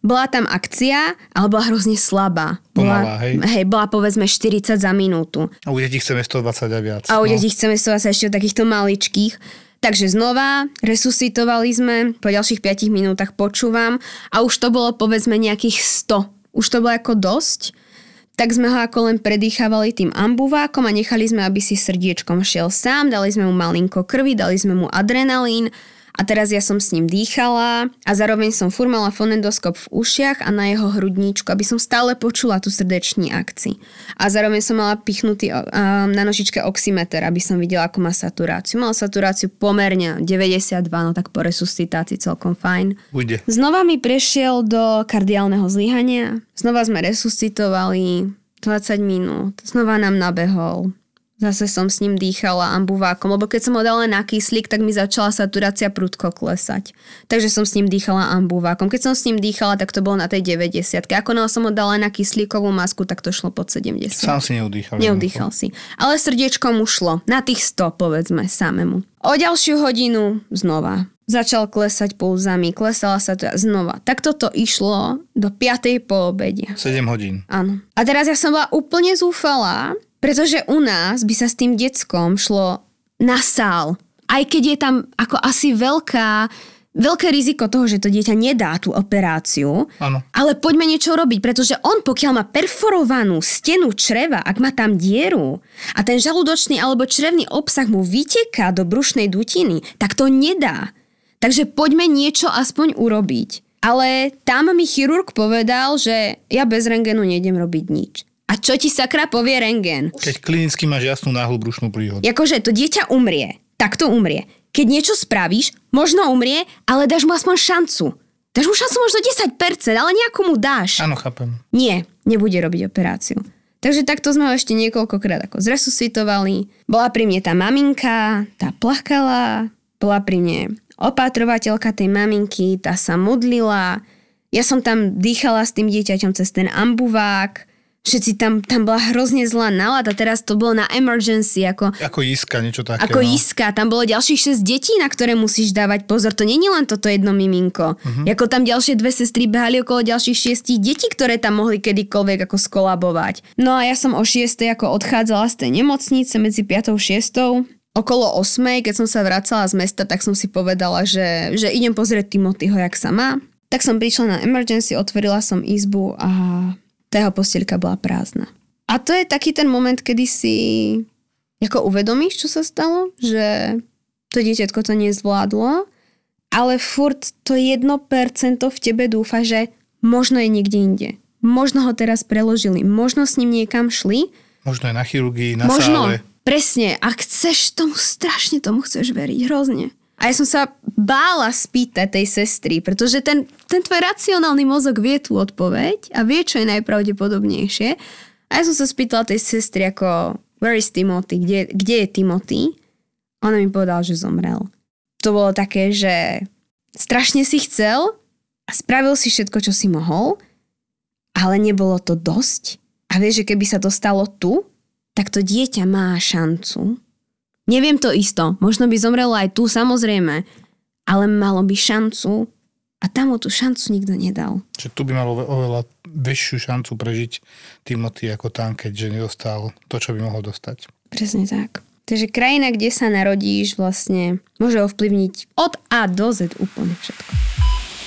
bola tam akcia, ale bola hrozne slabá. Pomalá, bola, hej? Hej, bola povedzme 40 za minútu. A u detí chceme 120 a viac. A u no. detí chceme sa ešte o takýchto maličkých. Takže znova resuscitovali sme, po ďalších 5 minútach počúvam a už to bolo povedzme nejakých 100. Už to bolo ako dosť. Tak sme ho ako len predýchávali tým ambuvákom a nechali sme, aby si srdiečkom šiel sám, dali sme mu malinko krvi, dali sme mu adrenalín a teraz ja som s ním dýchala a zároveň som furt mala fonendoskop v ušiach a na jeho hrudníčku, aby som stále počula tú srdeční akci. A zároveň som mala pichnutý na nožičke oximeter, aby som videla, ako má saturáciu. Mala saturáciu pomerne 92, no tak po resuscitácii celkom fajn. Ujde. Znova mi prešiel do kardiálneho zlyhania, znova sme resuscitovali 20 minút, znova nám nabehol, Zase som s ním dýchala ambuvákom, lebo keď som ho dala na kyslík, tak mi začala saturácia prudko klesať. Takže som s ním dýchala ambuvákom. Keď som s ním dýchala, tak to bolo na tej 90. Ako náhle som ho dala na kyslíkovú masku, tak to šlo pod 70. Sám si neudýchal. Neudýchal si. Ale srdiečko mu šlo. Na tých 100, povedzme, samému. O ďalšiu hodinu znova. Začal klesať pulzami, klesala sa to znova. Tak toto išlo do 5. po obede. 7 hodín. Áno. A teraz ja som bola úplne zúfalá, pretože u nás by sa s tým deckom šlo na sál. Aj keď je tam ako asi veľká, veľké riziko toho, že to dieťa nedá tú operáciu. Áno. Ale poďme niečo robiť, pretože on pokiaľ má perforovanú stenu čreva, ak má tam dieru a ten žalúdočný alebo črevný obsah mu vyteká do brušnej dutiny, tak to nedá. Takže poďme niečo aspoň urobiť. Ale tam mi chirurg povedal, že ja bez rengenu nejdem robiť nič. Čo ti sakra povie rengen? Keď klinicky máš jasnú náhlu brušnú príhodu. Jakože to dieťa umrie. Tak to umrie. Keď niečo spravíš, možno umrie, ale dáš mu aspoň šancu. Dáš mu šancu možno 10%, ale nejako mu dáš. Áno, chápem. Nie, nebude robiť operáciu. Takže takto sme ho ešte niekoľkokrát ako zresuscitovali. Bola pri mne tá maminka, tá plakala, bola pri mne opatrovateľka tej maminky, tá sa modlila. Ja som tam dýchala s tým dieťaťom cez ten ambuvák. Všetci tam, tam bola hrozne zlá nálada. Teraz to bolo na emergency, ako, Ako iska, niečo také. ako no. iska. Tam bolo ďalších 6 detí, na ktoré musíš dávať pozor. To není len toto jedno miminko. Uh-huh. Ako tam ďalšie dve sestry behali okolo ďalších šiestich detí, ktoré tam mohli kedykoľvek ako skolabovať. No a ja som o 6 ako odchádzala z tej nemocnice medzi 5 a 6 okolo 8, keď som sa vracala z mesta, tak som si povedala, že, že idem pozrieť Timothyho, jak sa má. Tak som prišla na emergency, otvorila som izbu a tá jeho posteľka bola prázdna. A to je taký ten moment, kedy si ako uvedomíš, čo sa stalo, že to dieťatko to nezvládlo, ale furt to 1% v tebe dúfa, že možno je niekde inde. Možno ho teraz preložili, možno s ním niekam šli, Možno aj na chirurgii, na možno, sále. presne, a chceš tomu, strašne tomu chceš veriť, hrozne. A ja som sa bála spýtať tej sestry, pretože ten, ten tvoj racionálny mozog vie tú odpoveď a vie, čo je najpravdepodobnejšie. A ja som sa spýtala tej sestry ako, where is Timothy, kde, kde je Timothy? Ona mi povedala, že zomrel. To bolo také, že strašne si chcel a spravil si všetko, čo si mohol, ale nebolo to dosť. A vieš, že keby sa to stalo tu, tak to dieťa má šancu Neviem to isto, možno by zomrelo aj tu samozrejme, ale malo by šancu a tam mu tú šancu nikto nedal. Že tu by malo oveľa väčšiu šancu prežiť Timothy ako tam, keďže nedostal to, čo by mohol dostať. Presne tak. Takže krajina, kde sa narodíš, vlastne môže ovplyvniť od A do Z úplne všetko.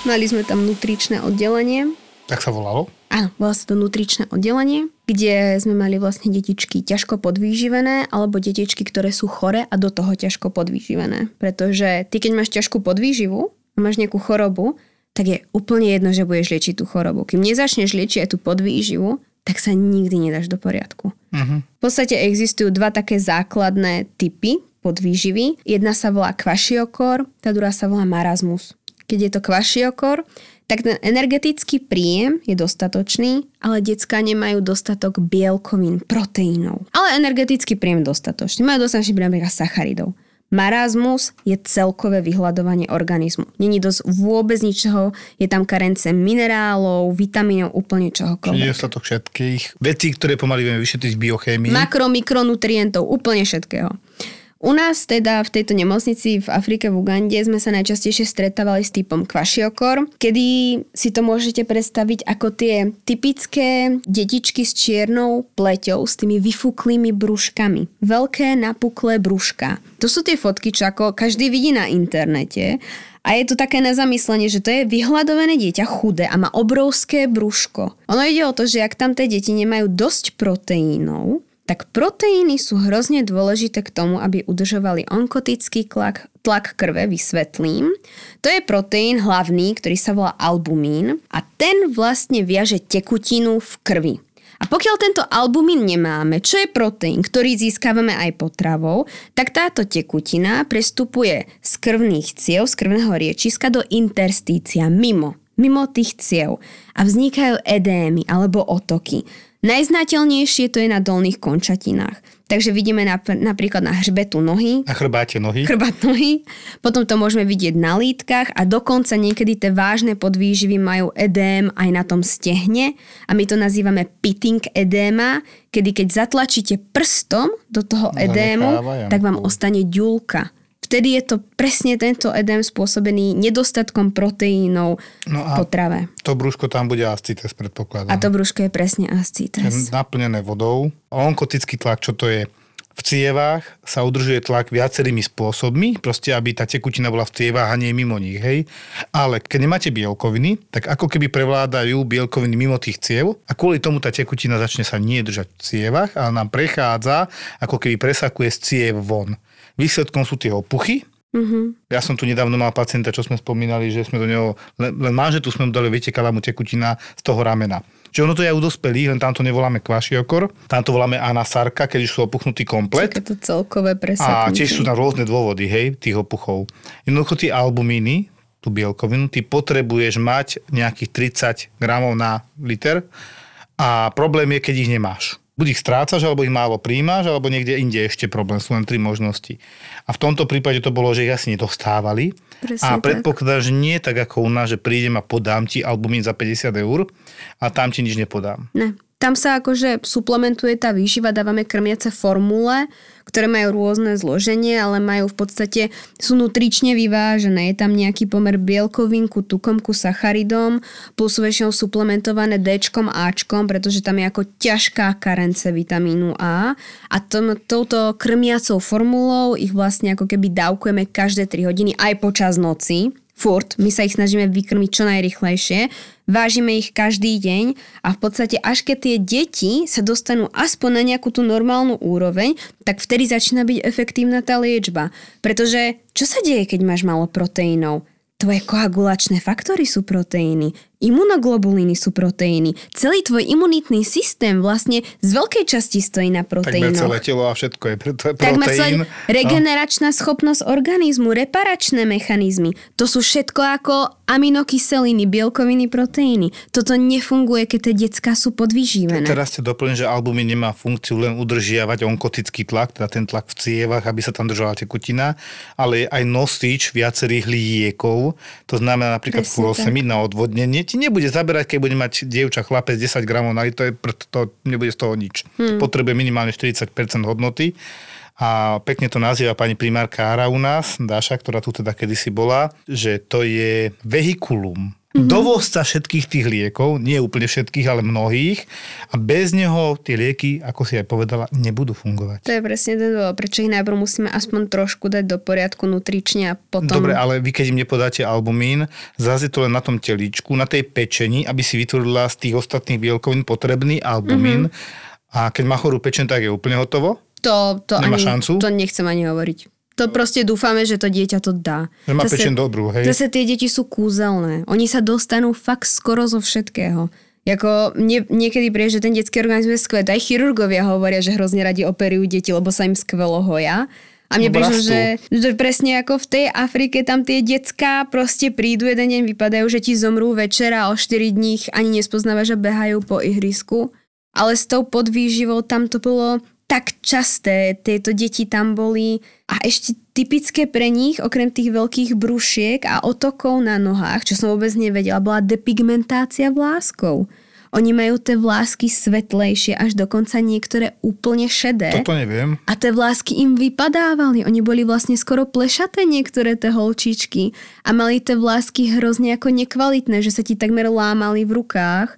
Mali sme tam nutričné oddelenie, Tak sa volalo? Áno, volá sa to nutričné oddelenie, kde sme mali vlastne detičky ťažko podvýživené alebo detičky, ktoré sú chore a do toho ťažko podvýživené. Pretože ty, keď máš ťažkú podvýživu a máš nejakú chorobu, tak je úplne jedno, že budeš liečiť tú chorobu. Kým nezačneš liečiť aj tú podvýživu, tak sa nikdy nedáš do poriadku. Uh-huh. V podstate existujú dva také základné typy podvýživy. Jedna sa volá kvašiokor, tá druhá sa volá marazmus. Keď je to kvašiokor, tak ten energetický príjem je dostatočný, ale decka nemajú dostatok bielkovín, proteínov. Ale energetický príjem je dostatočný. Majú dostatočný príjem sacharidov. Marazmus je celkové vyhľadovanie organizmu. Není dosť vôbec ničoho, je tam karence minerálov, vitamínov, úplne Čiže čohokoľvek. nedostatok všetkých vecí, ktoré pomaly vieme vyšetriť z biochémii. Makro, mikronutrientov, úplne všetkého. U nás teda v tejto nemocnici v Afrike v Ugande sme sa najčastejšie stretávali s typom kvašiokor, kedy si to môžete predstaviť ako tie typické detičky s čiernou pleťou, s tými vyfuklými brúškami. Veľké napuklé brúška. To sú tie fotky, čo ako každý vidí na internete a je to také na zamyslenie, že to je vyhľadované dieťa chudé a má obrovské brúško. Ono ide o to, že ak tam tie deti nemajú dosť proteínov, tak proteíny sú hrozne dôležité k tomu, aby udržovali onkotický tlak, tlak krve, vysvetlím. To je proteín hlavný, ktorý sa volá albumín a ten vlastne viaže tekutinu v krvi. A pokiaľ tento albumín nemáme, čo je proteín, ktorý získavame aj potravou, tak táto tekutina prestupuje z krvných ciev, z krvného riečiska do interstícia, mimo, mimo tých ciev. A vznikajú edémy alebo otoky. Najznateľnejšie to je na dolných končatinách. Takže vidíme nap- napríklad na hřbetu nohy, Na chrbáte nohy. chrbát nohy, potom to môžeme vidieť na lítkach a dokonca niekedy tie vážne podvýživy majú edém aj na tom stehne a my to nazývame pitting edéma, kedy keď zatlačíte prstom do toho edému, Zanecháva tak vám ostane ďulka. Vtedy je to presne tento edém spôsobený nedostatkom proteínov No v potrave. to brúško tam bude ascites, predpokladám. A to brúško je presne ascites. naplnené vodou. Onkotický tlak, čo to je? V cievách sa udržuje tlak viacerými spôsobmi, proste aby tá tekutina bola v cievách a nie mimo nich, hej. Ale keď nemáte bielkoviny, tak ako keby prevládajú bielkoviny mimo tých ciev a kvôli tomu tá tekutina začne sa nie držať v cievách, ale nám prechádza, ako keby presakuje z ciev von. Výsledkom sú tie opuchy, Mhm. ja som tu nedávno mal pacienta, čo sme spomínali, že sme do neho, len, len manžetu sme mu dali, vytekala mu tekutina z toho ramena. Čiže ono to je aj u dospelých, len tam to nevoláme kvašiokor, tam to voláme anasarka, keď už sú opuchnutý komplet. Také to celkové A presaknutie. tiež sú tam rôzne dôvody, hej, tých opuchov. Jednoducho tie albumíny, tú bielkovinu, ty potrebuješ mať nejakých 30 gramov na liter a problém je, keď ich nemáš. Buď ich strácaš, alebo ich málo príjmaš, alebo niekde inde ešte problém. Sú len tri možnosti. A v tomto prípade to bolo, že ich asi nedostávali. Presne a predpokladám, že nie tak ako u nás, že prídem a podám ti albumín za 50 eur a tam ti nič nepodám. Ne. Tam sa akože suplementuje tá výživa, dávame krmiace formule, ktoré majú rôzne zloženie, ale majú v podstate, sú nutrične vyvážené. Je tam nejaký pomer bielkovín ku tukom ku sacharidom, plus väčšinou suplementované D, Ačkom, pretože tam je ako ťažká karence vitamínu A. A tom, touto krmiacou formulou ich vlastne ako keby dávkujeme každé 3 hodiny aj počas noci furt, my sa ich snažíme vykrmiť čo najrychlejšie, vážime ich každý deň a v podstate až keď tie deti sa dostanú aspoň na nejakú tú normálnu úroveň, tak vtedy začína byť efektívna tá liečba. Pretože čo sa deje, keď máš málo proteínov? Tvoje koagulačné faktory sú proteíny, imunoglobulíny sú proteíny. Celý tvoj imunitný systém vlastne z veľkej časti stojí na Takmer proteínoch. celé telo a všetko je pre- to je Tak má proteín. celý regeneračná schopnosť organizmu, reparačné mechanizmy. To sú všetko ako aminokyseliny, bielkoviny, proteíny. Toto nefunguje, keď tie decka sú podvyživené. Teraz ste doplním, že albumín nemá funkciu len udržiavať onkotický tlak, teda ten tlak v cievach, aby sa tam držala tekutina, ale aj nosič viacerých liekov. To znamená napríklad furosemid na odvodnenie. Ti nebude zaberať, keď bude mať dievča chlapec 10 gramov na to, je, to nebude z toho nič. Hmm. Potrebuje minimálne 40% hodnoty. A pekne to nazýva pani primárka Ára u nás, Dáša, ktorá tu teda kedysi bola, že to je vehikulum. Mm-hmm. Dovozca všetkých tých liekov, nie úplne všetkých, ale mnohých a bez neho tie lieky, ako si aj povedala, nebudú fungovať. To je presne ten dôvod, prečo ich najprv musíme aspoň trošku dať do poriadku nutrične a potom... Dobre, ale vy keď im nepodáte albumín, zase to len na tom telíčku, na tej pečení, aby si vytvorila z tých ostatných bielkovín potrebný albumín. Mm-hmm. A keď má chorú pečen, tak je úplne hotovo. To, to, Nemá ani, šancu? to nechcem ani hovoriť. To proste dúfame, že to dieťa to dá. Že má pečen dobrú, hej? Zase tie deti sú kúzelné. Oni sa dostanú fakt skoro zo všetkého. Jako mne, niekedy príde, že ten detský organizmus je skvelý. Aj chirurgovia hovoria, že hrozne radi operujú deti, lebo sa im skvelo hoja. A mne No, prišlo, že, že presne ako v tej Afrike, tam tie decká proste prídu, jeden deň vypadajú, že ti zomrú večera a o 4 dní ani nespoznáva, že behajú po ihrisku. Ale s tou podvýživou tam to bolo tak časté, tieto deti tam boli a ešte typické pre nich, okrem tých veľkých brúšiek a otokov na nohách, čo som vôbec nevedela, bola depigmentácia vláskov. Oni majú tie vlásky svetlejšie, až dokonca niektoré úplne šedé. Toto neviem. A tie vlásky im vypadávali. Oni boli vlastne skoro plešaté niektoré tie holčičky. A mali tie vlásky hrozne ako nekvalitné, že sa ti takmer lámali v rukách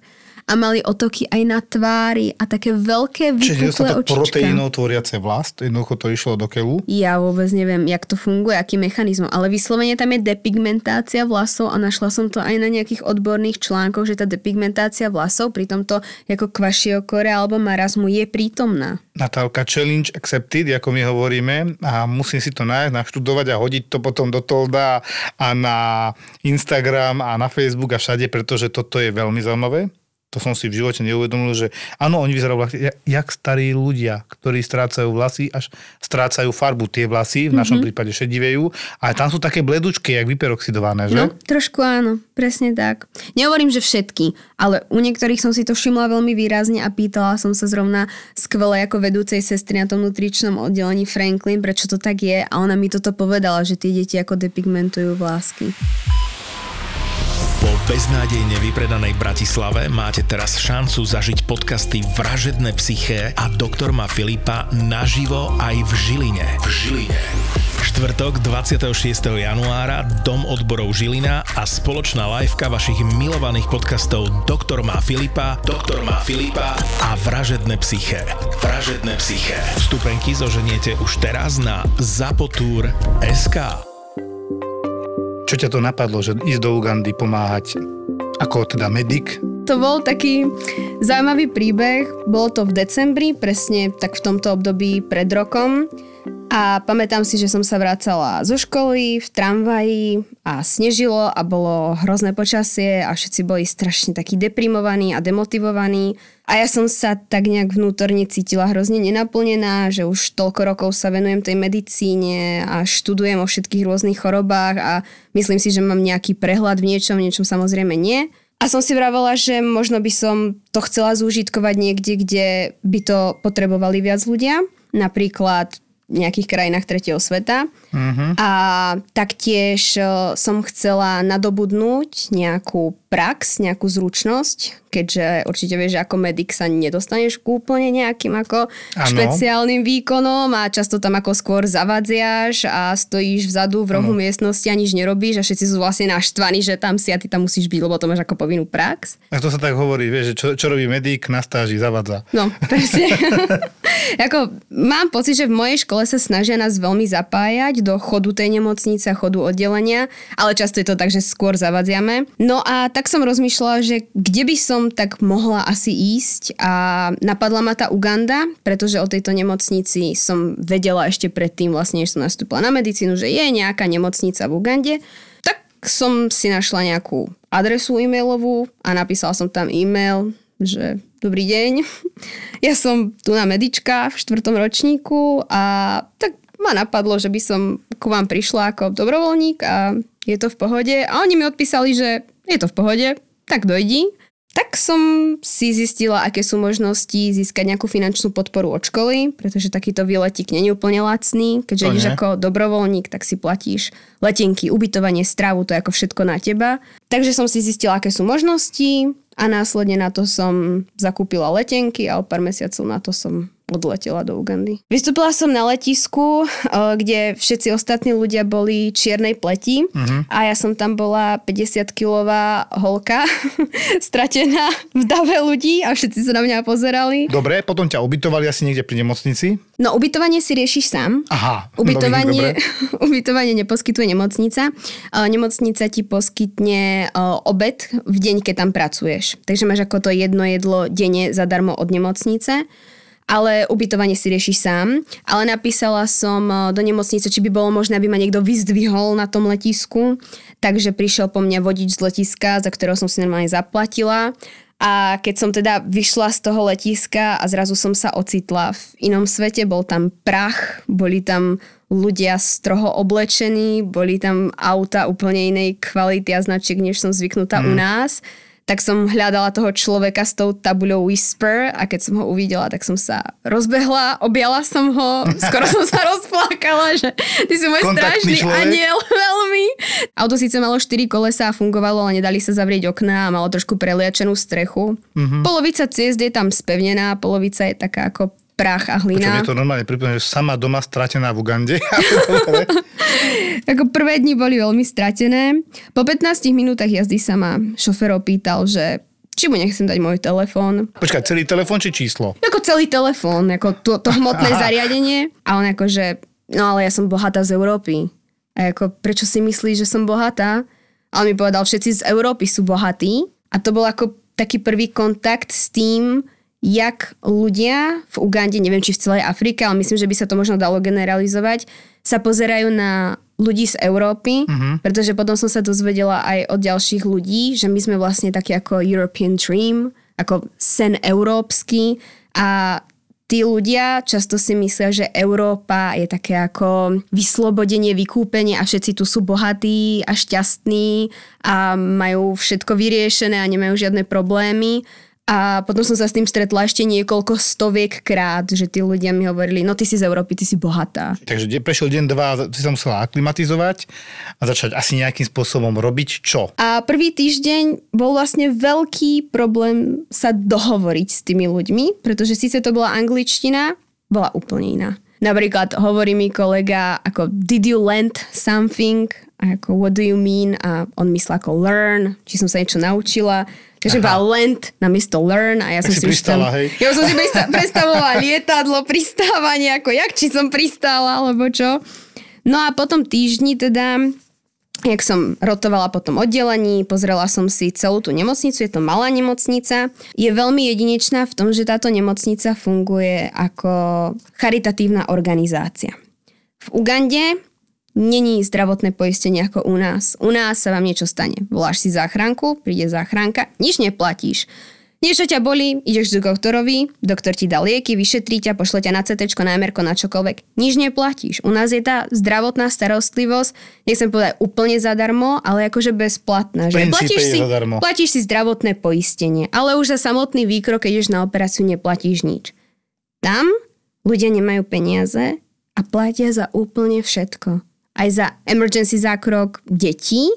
a mali otoky aj na tvári a také veľké Čiže vypuklé nedostatok očička. proteínov tvoriace vlast, jednoducho to išlo do keľu. Ja vôbec neviem, jak to funguje, aký mechanizmus, ale vyslovene tam je depigmentácia vlasov a našla som to aj na nejakých odborných článkoch, že tá depigmentácia vlasov pri tomto ako kvašiokore alebo marazmu je prítomná. Natálka, challenge accepted, ako my hovoríme a musím si to nájsť, naštudovať a hodiť to potom do Tolda a na Instagram a na Facebook a všade, pretože toto je veľmi zaujímavé. To som si v živote neuvedomil, že áno, oni vyzerajú vlasy, jak, jak starí ľudia, ktorí strácajú vlasy, až strácajú farbu tie vlasy, v našom mm-hmm. prípade šedivejú, ale tam sú také bledučky, jak vyperoxidované, že? No, trošku áno, presne tak. Nehovorím, že všetky, ale u niektorých som si to všimla veľmi výrazne a pýtala som sa zrovna skvelé ako vedúcej sestry na tom nutričnom oddelení Franklin, prečo to tak je a ona mi toto povedala, že tie deti ako depigmentujú vlásky. Po beznádejne vypredanej Bratislave máte teraz šancu zažiť podcasty Vražedné psyché a Doktor má Filipa naživo aj v Žiline. V Žiline. Štvrtok 26. januára Dom odborov Žilina a spoločná liveka vašich milovaných podcastov Doktor má Filipa, Doktor má Filipa a Vražedné psyché. Vražedné psyché. Vstupenky zoženiete už teraz na zapotur.sk. Čo ťa to napadlo, že ísť do Ugandy pomáhať ako teda medic? To bol taký zaujímavý príbeh. Bolo to v decembri, presne tak v tomto období pred rokom. A pamätám si, že som sa vracala zo školy v tramvaji a snežilo a bolo hrozné počasie a všetci boli strašne takí deprimovaní a demotivovaní. A ja som sa tak nejak vnútorne cítila hrozne nenaplnená, že už toľko rokov sa venujem tej medicíne a študujem o všetkých rôznych chorobách a myslím si, že mám nejaký prehľad v niečom, v niečom samozrejme nie. A som si vravela, že možno by som to chcela zúžitkovať niekde, kde by to potrebovali viac ľudia. Napríklad v nejakých krajinách tretieho sveta. Uh-huh. A taktiež e, som chcela nadobudnúť nejakú prax, nejakú zručnosť, keďže určite vieš, že ako medic sa nedostaneš k úplne nejakým ako Áno. špeciálnym výkonom a často tam ako skôr zavadziaš a stojíš vzadu v rohu miestnosti a nič nerobíš a všetci sú vlastne naštvaní, že tam si a ty tam musíš byť, lebo to máš ako povinnú prax. A to sa tak hovorí, vieš, že čo, čo robí medic na stáži, zavadza. No, presne. ako, mám pocit, že v mojej škole sa snažia nás veľmi zapájať do chodu tej nemocnice, chodu oddelenia, ale často je to tak, že skôr zavadziame. No a tak som rozmýšľala, že kde by som tak mohla asi ísť a napadla ma tá Uganda, pretože o tejto nemocnici som vedela ešte predtým, vlastne, než som nastúpila na medicínu, že je nejaká nemocnica v Ugande. Tak som si našla nejakú adresu e-mailovú a napísala som tam e-mail, že dobrý deň, ja som tu na medička v štvrtom ročníku a tak ma napadlo, že by som ku vám prišla ako dobrovoľník a je to v pohode. A oni mi odpísali, že je to v pohode, tak dojdi. Tak som si zistila, aké sú možnosti získať nejakú finančnú podporu od školy, pretože takýto výletík není úplne lacný. Keďže To ideš nie. ako dobrovoľník, tak si platíš letenky, ubytovanie, stravu, to je ako všetko na teba. Takže som si zistila, aké sú možnosti a následne na to som zakúpila letenky a o pár mesiacov na to som odletela do Ugandy. Vystúpila som na letisku, eh, kde všetci ostatní ľudia boli čiernej pleti uh-huh. a ja som tam bola 50-kilová holka, stratená v dave ľudí a všetci sa na mňa pozerali. Dobre, potom ťa ubytovali asi niekde pri nemocnici. No ubytovanie si riešiš sám. Aha. Ubytovanie, dobre. ubytovanie neposkytuje nemocnica. Eh, Nemocnica ti poskytne eh, obed v deň, keď tam pracuješ. Takže máš ako to jedno jedlo denne zadarmo od nemocnice. Ale ubytovanie si riešiš sám. Ale napísala som eh, do nemocnice, či by bolo možné, aby ma niekto vyzdvihol na tom letisku. Takže prišiel po mňa vodič z letiska, za ktorého som si normálne zaplatila. A keď som teda vyšla z toho letiska a zrazu som sa ocitla v inom svete, bol tam prach, boli tam ľudia stroho oblečení, boli tam auta úplne inej kvality a značiek, než som zvyknutá mm. u nás, tak som hľadala toho človeka s tou tabuľou Whisper a keď som ho uvidela, tak som sa rozbehla, objala som ho, skoro som sa rozplakala, že ty si môj Kontaktný strážny človek. aniel, veľmi. Auto síce malo 4 kolesa a fungovalo, ale nedali sa zavrieť okná a malo trošku preliačenú strechu. Mhm. Mm-hmm. Polovica ciest je tam spevnená, polovica je taká ako prach a hlina. je to normálne pripomínam, že sama doma stratená v Ugande. Ako prvé dni boli veľmi stratené. Po 15 minútach jazdy sa ma šofer opýtal, že či mu nechcem dať môj telefón. Počkaj, celý telefón či číslo? Ako celý telefón, ako to, to hmotné zariadenie. A on ako, že no ale ja som bohatá z Európy. A ako, prečo si myslíš, že som bohatá? A on mi povedal, všetci z Európy sú bohatí. A to bol ako taký prvý kontakt s tým, jak ľudia v Ugande, neviem či v celej Afrike, ale myslím, že by sa to možno dalo generalizovať, sa pozerajú na ľudí z Európy, uh-huh. pretože potom som sa dozvedela aj od ďalších ľudí, že my sme vlastne taký ako European Dream, ako sen európsky a tí ľudia často si myslia, že Európa je také ako vyslobodenie, vykúpenie a všetci tu sú bohatí a šťastní a majú všetko vyriešené a nemajú žiadne problémy. A potom som sa s tým stretla ešte niekoľko stoviek krát, že tí ľudia mi hovorili, no ty si z Európy, ty si bohatá. Takže prešiel deň, dva, ty sa musela aklimatizovať a začať asi nejakým spôsobom robiť čo? A prvý týždeň bol vlastne veľký problém sa dohovoriť s tými ľuďmi, pretože síce to bola angličtina, bola úplne iná. Napríklad hovorí mi kolega ako did you learn something? A ako what do you mean? A on myslel ako learn, či som sa niečo naučila. Takže iba lent namiesto learn a ja som si si, pristala, hej? Ja som si prista- predstavovala lietadlo, pristávanie, ako jak či som pristála, alebo čo. No a potom týždni teda jak som rotovala po tom oddelení, pozrela som si celú tú nemocnicu, je to malá nemocnica. Je veľmi jedinečná v tom, že táto nemocnica funguje ako charitatívna organizácia. V Ugande není zdravotné poistenie ako u nás. U nás sa vám niečo stane. Voláš si záchranku, príde záchranka, nič neplatíš. Niečo ťa bolí, ideš k doktorovi, doktor ti dá lieky, vyšetrí ťa, pošle ťa na CT, na MR, na čokoľvek. Nič neplatíš. U nás je tá zdravotná starostlivosť, nechcem povedať úplne zadarmo, ale akože bezplatná. Že platíš si, zadarmo. platíš si zdravotné poistenie, ale už za samotný výkrok, keď ideš na operáciu, neplatíš nič. Tam ľudia nemajú peniaze a platia za úplne všetko. Aj za emergency zákrok detí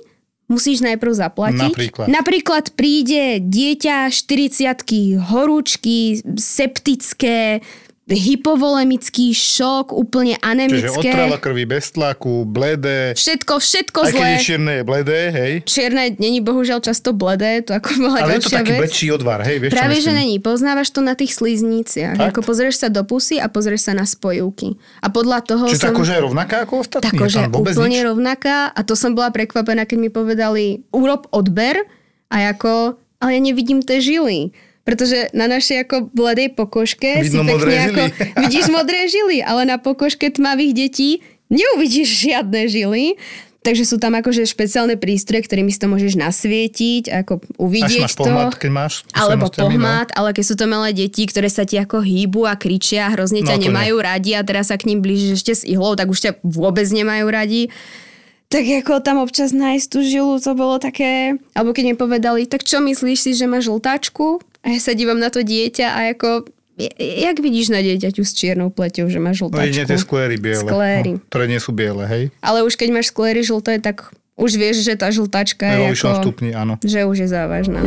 musíš najprv zaplatiť. Napríklad. Napríklad príde dieťa 40 horúčky, septické, hypovolemický šok, úplne Čiže anemické. otrava krvi bez tlaku, bledé, Všetko, všetko aj keď zlé. je čierne, je bledé, hej. Čierne není bohužiaľ často bledé, to ako bola Ale je to taký vec. väčší odvar, hej, vieš Práve, že není. Poznávaš to na tých slízniciach. Fakt? Ako pozrieš sa do pusy a pozrieš sa na spojivky. A podľa toho Čiže tá som... koža je rovnaká ako ostatní? Tá koža je úplne nič? rovnaká a to som bola prekvapená, keď mi povedali urob odber a ako, ale ja nevidím tie žily. Pretože na našej ako bledej pokožke Vidno si pekne ako, vidíš modré žily, ale na pokožke tmavých detí neuvidíš žiadne žily. Takže sú tam akože špeciálne prístroje, ktorými si to môžeš nasvietiť, ako Až uvidieť máš to. pohľad, keď máš Alebo no. pohľad, ale keď sú to malé deti, ktoré sa ti ako hýbu a kričia, hrozne No, ťa to nemajú radi a teraz sa k ním blížiš ešte s ihlou, tak už ťa vôbec nemajú radi. Tak ako tam občas nájsť tú žilu, to bolo také... Alebo keď mi povedali, tak čo myslíš si, že máš žltáčku? A ja sa dívam na to dieťa a ako... Jak vidíš na dieťaťu s čiernou pleťou, že má No žltáčku? jedine tie skléry biele. Skléry. No, ktoré nie sú biele, hej. Ale už keď máš skléry žlté, tak už vieš, že tá žltačka je ako... stupni, áno. Že už je závažná.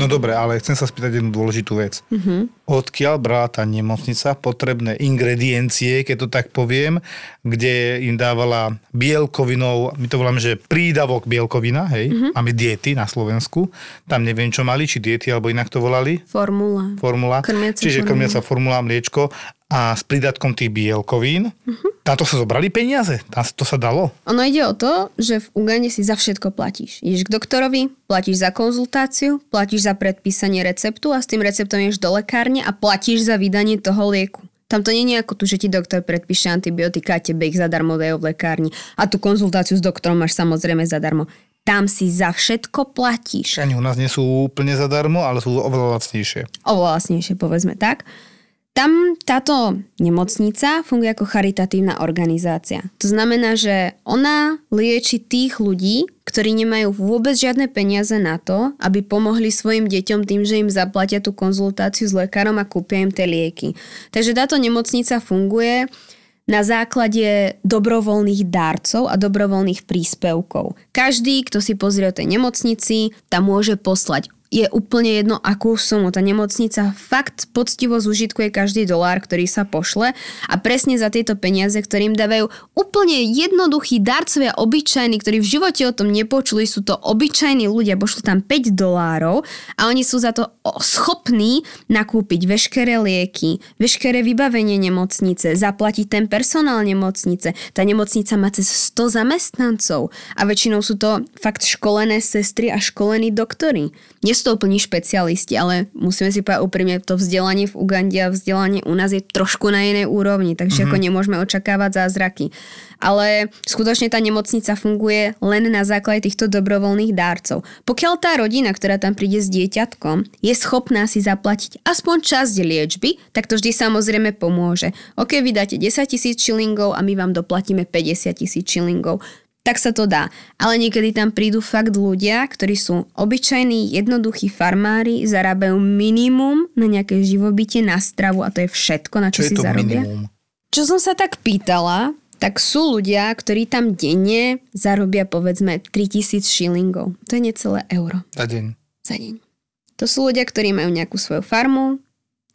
No dobre, ale chcem sa spýtať jednu dôležitú vec. Uh-huh. Odkiaľ brala tá nemocnica potrebné ingrediencie, keď to tak poviem, kde im dávala bielkovinou, my to voláme, že prídavok bielkovina, hej, uh-huh. máme diety na Slovensku, tam neviem, čo mali, či diety, alebo inak to volali, Formula. formula, Krmiaca čiže formula. krmiaca formula, mliečko a s pridatkom tých bielkovín. Uh-huh. Táto sa zobrali peniaze, Tam to sa dalo. Ono ide o to, že v Ugande si za všetko platíš. Ideš k doktorovi, platíš za konzultáciu, platíš za predpísanie receptu a s tým receptom ideš do lekárne a platíš za vydanie toho lieku. Tam to nie je ako tu, že ti doktor predpíše antibiotika a tebe ich zadarmo dajú v lekárni. A tú konzultáciu s doktorom máš samozrejme zadarmo. Tam si za všetko platíš. Ani u nás nie sú úplne zadarmo, ale sú oveľa lacnejšie. Oveľa vlastnejšie, povedzme tak. Tam táto nemocnica funguje ako charitatívna organizácia. To znamená, že ona lieči tých ľudí, ktorí nemajú vôbec žiadne peniaze na to, aby pomohli svojim deťom tým, že im zaplatia tú konzultáciu s lekárom a kúpia im tie lieky. Takže táto nemocnica funguje na základe dobrovoľných darcov a dobrovoľných príspevkov. Každý, kto si pozrie o tej nemocnici, tam môže poslať je úplne jedno, akú sumu. Tá nemocnica fakt poctivo zužitkuje každý dolár, ktorý sa pošle a presne za tieto peniaze, ktorým dávajú úplne jednoduchí darcovia obyčajní, ktorí v živote o tom nepočuli, sú to obyčajní ľudia, pošli tam 5 dolárov a oni sú za to schopní nakúpiť veškeré lieky, veškeré vybavenie nemocnice, zaplatiť ten personál nemocnice. Tá nemocnica má cez 100 zamestnancov a väčšinou sú to fakt školené sestry a školení doktory. Nie to úplní špecialisti, ale musíme si povedať úprimne, to vzdelanie v Ugande a vzdelanie u nás je trošku na inej úrovni, takže mm-hmm. ako nemôžeme očakávať zázraky. Ale skutočne tá nemocnica funguje len na základe týchto dobrovoľných dárcov. Pokiaľ tá rodina, ktorá tam príde s dieťatkom, je schopná si zaplatiť aspoň časť liečby, tak to vždy samozrejme pomôže. Ok, vydáte 10 tisíc šilingov a my vám doplatíme 50 tisíc šilingov tak sa to dá. Ale niekedy tam prídu fakt ľudia, ktorí sú obyčajní, jednoduchí farmári, zarábajú minimum na nejaké živobytie, na stravu a to je všetko, na čo, čo si zarobia. Minimum? Čo som sa tak pýtala, tak sú ľudia, ktorí tam denne zarobia povedzme 3000 šilingov. To je necelé euro. Za deň. Za deň. To sú ľudia, ktorí majú nejakú svoju farmu,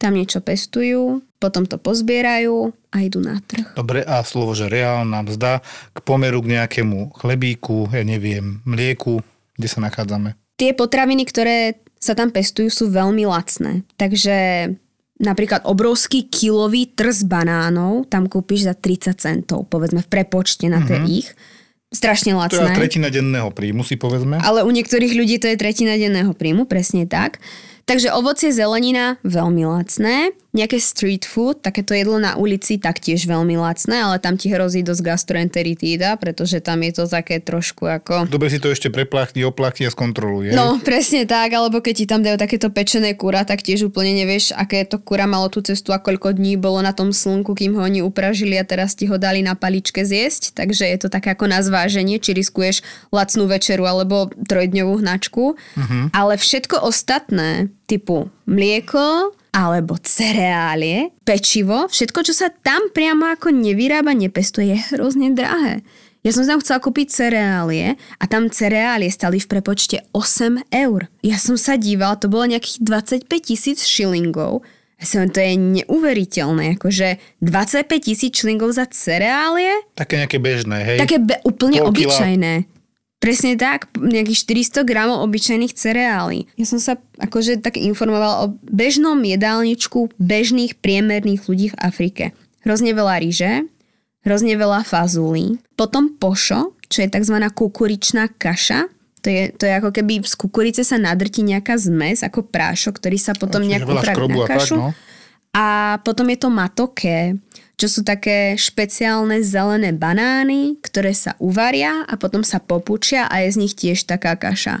tam niečo pestujú, potom to pozbierajú a idú na trh. Dobre, a slovo, že reálna mzda k pomeru k nejakému chlebíku, ja neviem, mlieku, kde sa nachádzame? Tie potraviny, ktoré sa tam pestujú, sú veľmi lacné. Takže napríklad obrovský kilový trz banánov tam kúpiš za 30 centov, povedzme v prepočte na tie mm-hmm. ich. Strašne lacné. To je tretina denného príjmu, si povedzme. Ale u niektorých ľudí to je tretina denného príjmu, presne tak. Takže ovocie, zelenina, veľmi lacné. Nejaké street food, takéto jedlo na ulici, taktiež veľmi lacné, ale tam ti hrozí dosť gastroenteritída, pretože tam je to také trošku ako... Dobre si to ešte preplachni, oplachni a skontroluje. No, presne tak, alebo keď ti tam dajú takéto pečené kura, tak tiež úplne nevieš, aké to kura malo tú cestu a koľko dní bolo na tom slnku, kým ho oni upražili a teraz ti ho dali na paličke zjesť. Takže je to také ako na zváženie, či riskuješ lacnú večeru alebo trojdňovú hnačku. Uh-huh. Ale všetko ostatné, typu mlieko alebo cereálie, pečivo, všetko, čo sa tam priamo ako nevyrába, nepestuje, je hrozne drahé. Ja som tam chcela kúpiť cereálie a tam cereálie stali v prepočte 8 eur. Ja som sa dívala, to bolo nejakých 25 tisíc šilingov. Som, to je neuveriteľné, akože 25 tisíc šilingov za cereálie. Také nejaké bežné, hej? Také be- úplne Pol obyčajné. Presne tak, nejakých 400 gramov obyčajných cereálí. Ja som sa akože tak informovala o bežnom jedálničku bežných priemerných ľudí v Afrike. Hrozne veľa ríže, hrozne veľa fazulí, potom pošo, čo je tzv. kukuričná kaša, to je, to je ako keby z kukurice sa nadrti nejaká zmes, ako prášok, ktorý sa potom nejak upraví na kašu. A, tak, no? a potom je to matoke, čo sú také špeciálne zelené banány, ktoré sa uvaria a potom sa popučia a je z nich tiež taká kaša.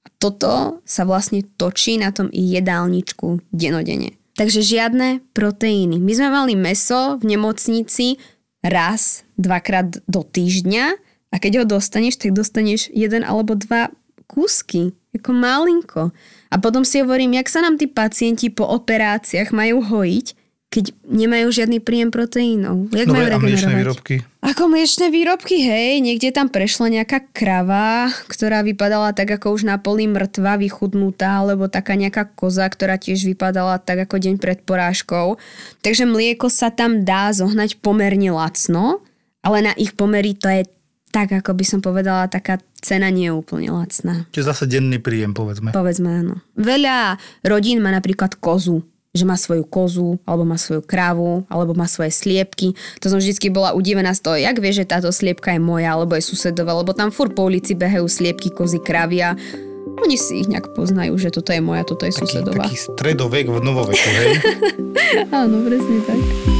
A toto sa vlastne točí na tom i jedálničku denodene. Takže žiadne proteíny. My sme mali meso v nemocnici raz, dvakrát do týždňa a keď ho dostaneš, tak dostaneš jeden alebo dva kúsky, ako malinko. A potom si hovorím, jak sa nám tí pacienti po operáciách majú hojiť, keď nemajú žiadny príjem proteínov. Jak Dobre, majú a mliečne výrobky? Ako mliečne výrobky, hej. Niekde tam prešla nejaká krava, ktorá vypadala tak ako už na poli mŕtva, vychudnutá, alebo taká nejaká koza, ktorá tiež vypadala tak ako deň pred porážkou. Takže mlieko sa tam dá zohnať pomerne lacno, ale na ich pomery to je tak, ako by som povedala, taká cena nie je úplne lacná. Čiže zase denný príjem, povedzme. Povedzme, áno. Veľa rodín má napríklad kozu že má svoju kozu, alebo má svoju krávu, alebo má svoje sliepky. To som vždy bola udivená z toho, jak vie, že táto sliepka je moja, alebo je susedová, lebo tam fur po ulici behajú sliepky, kozy, kravia. Oni si ich nejak poznajú, že toto je moja, toto je taký, susedová. Taký stredovek v novoveku, hej? Áno, presne tak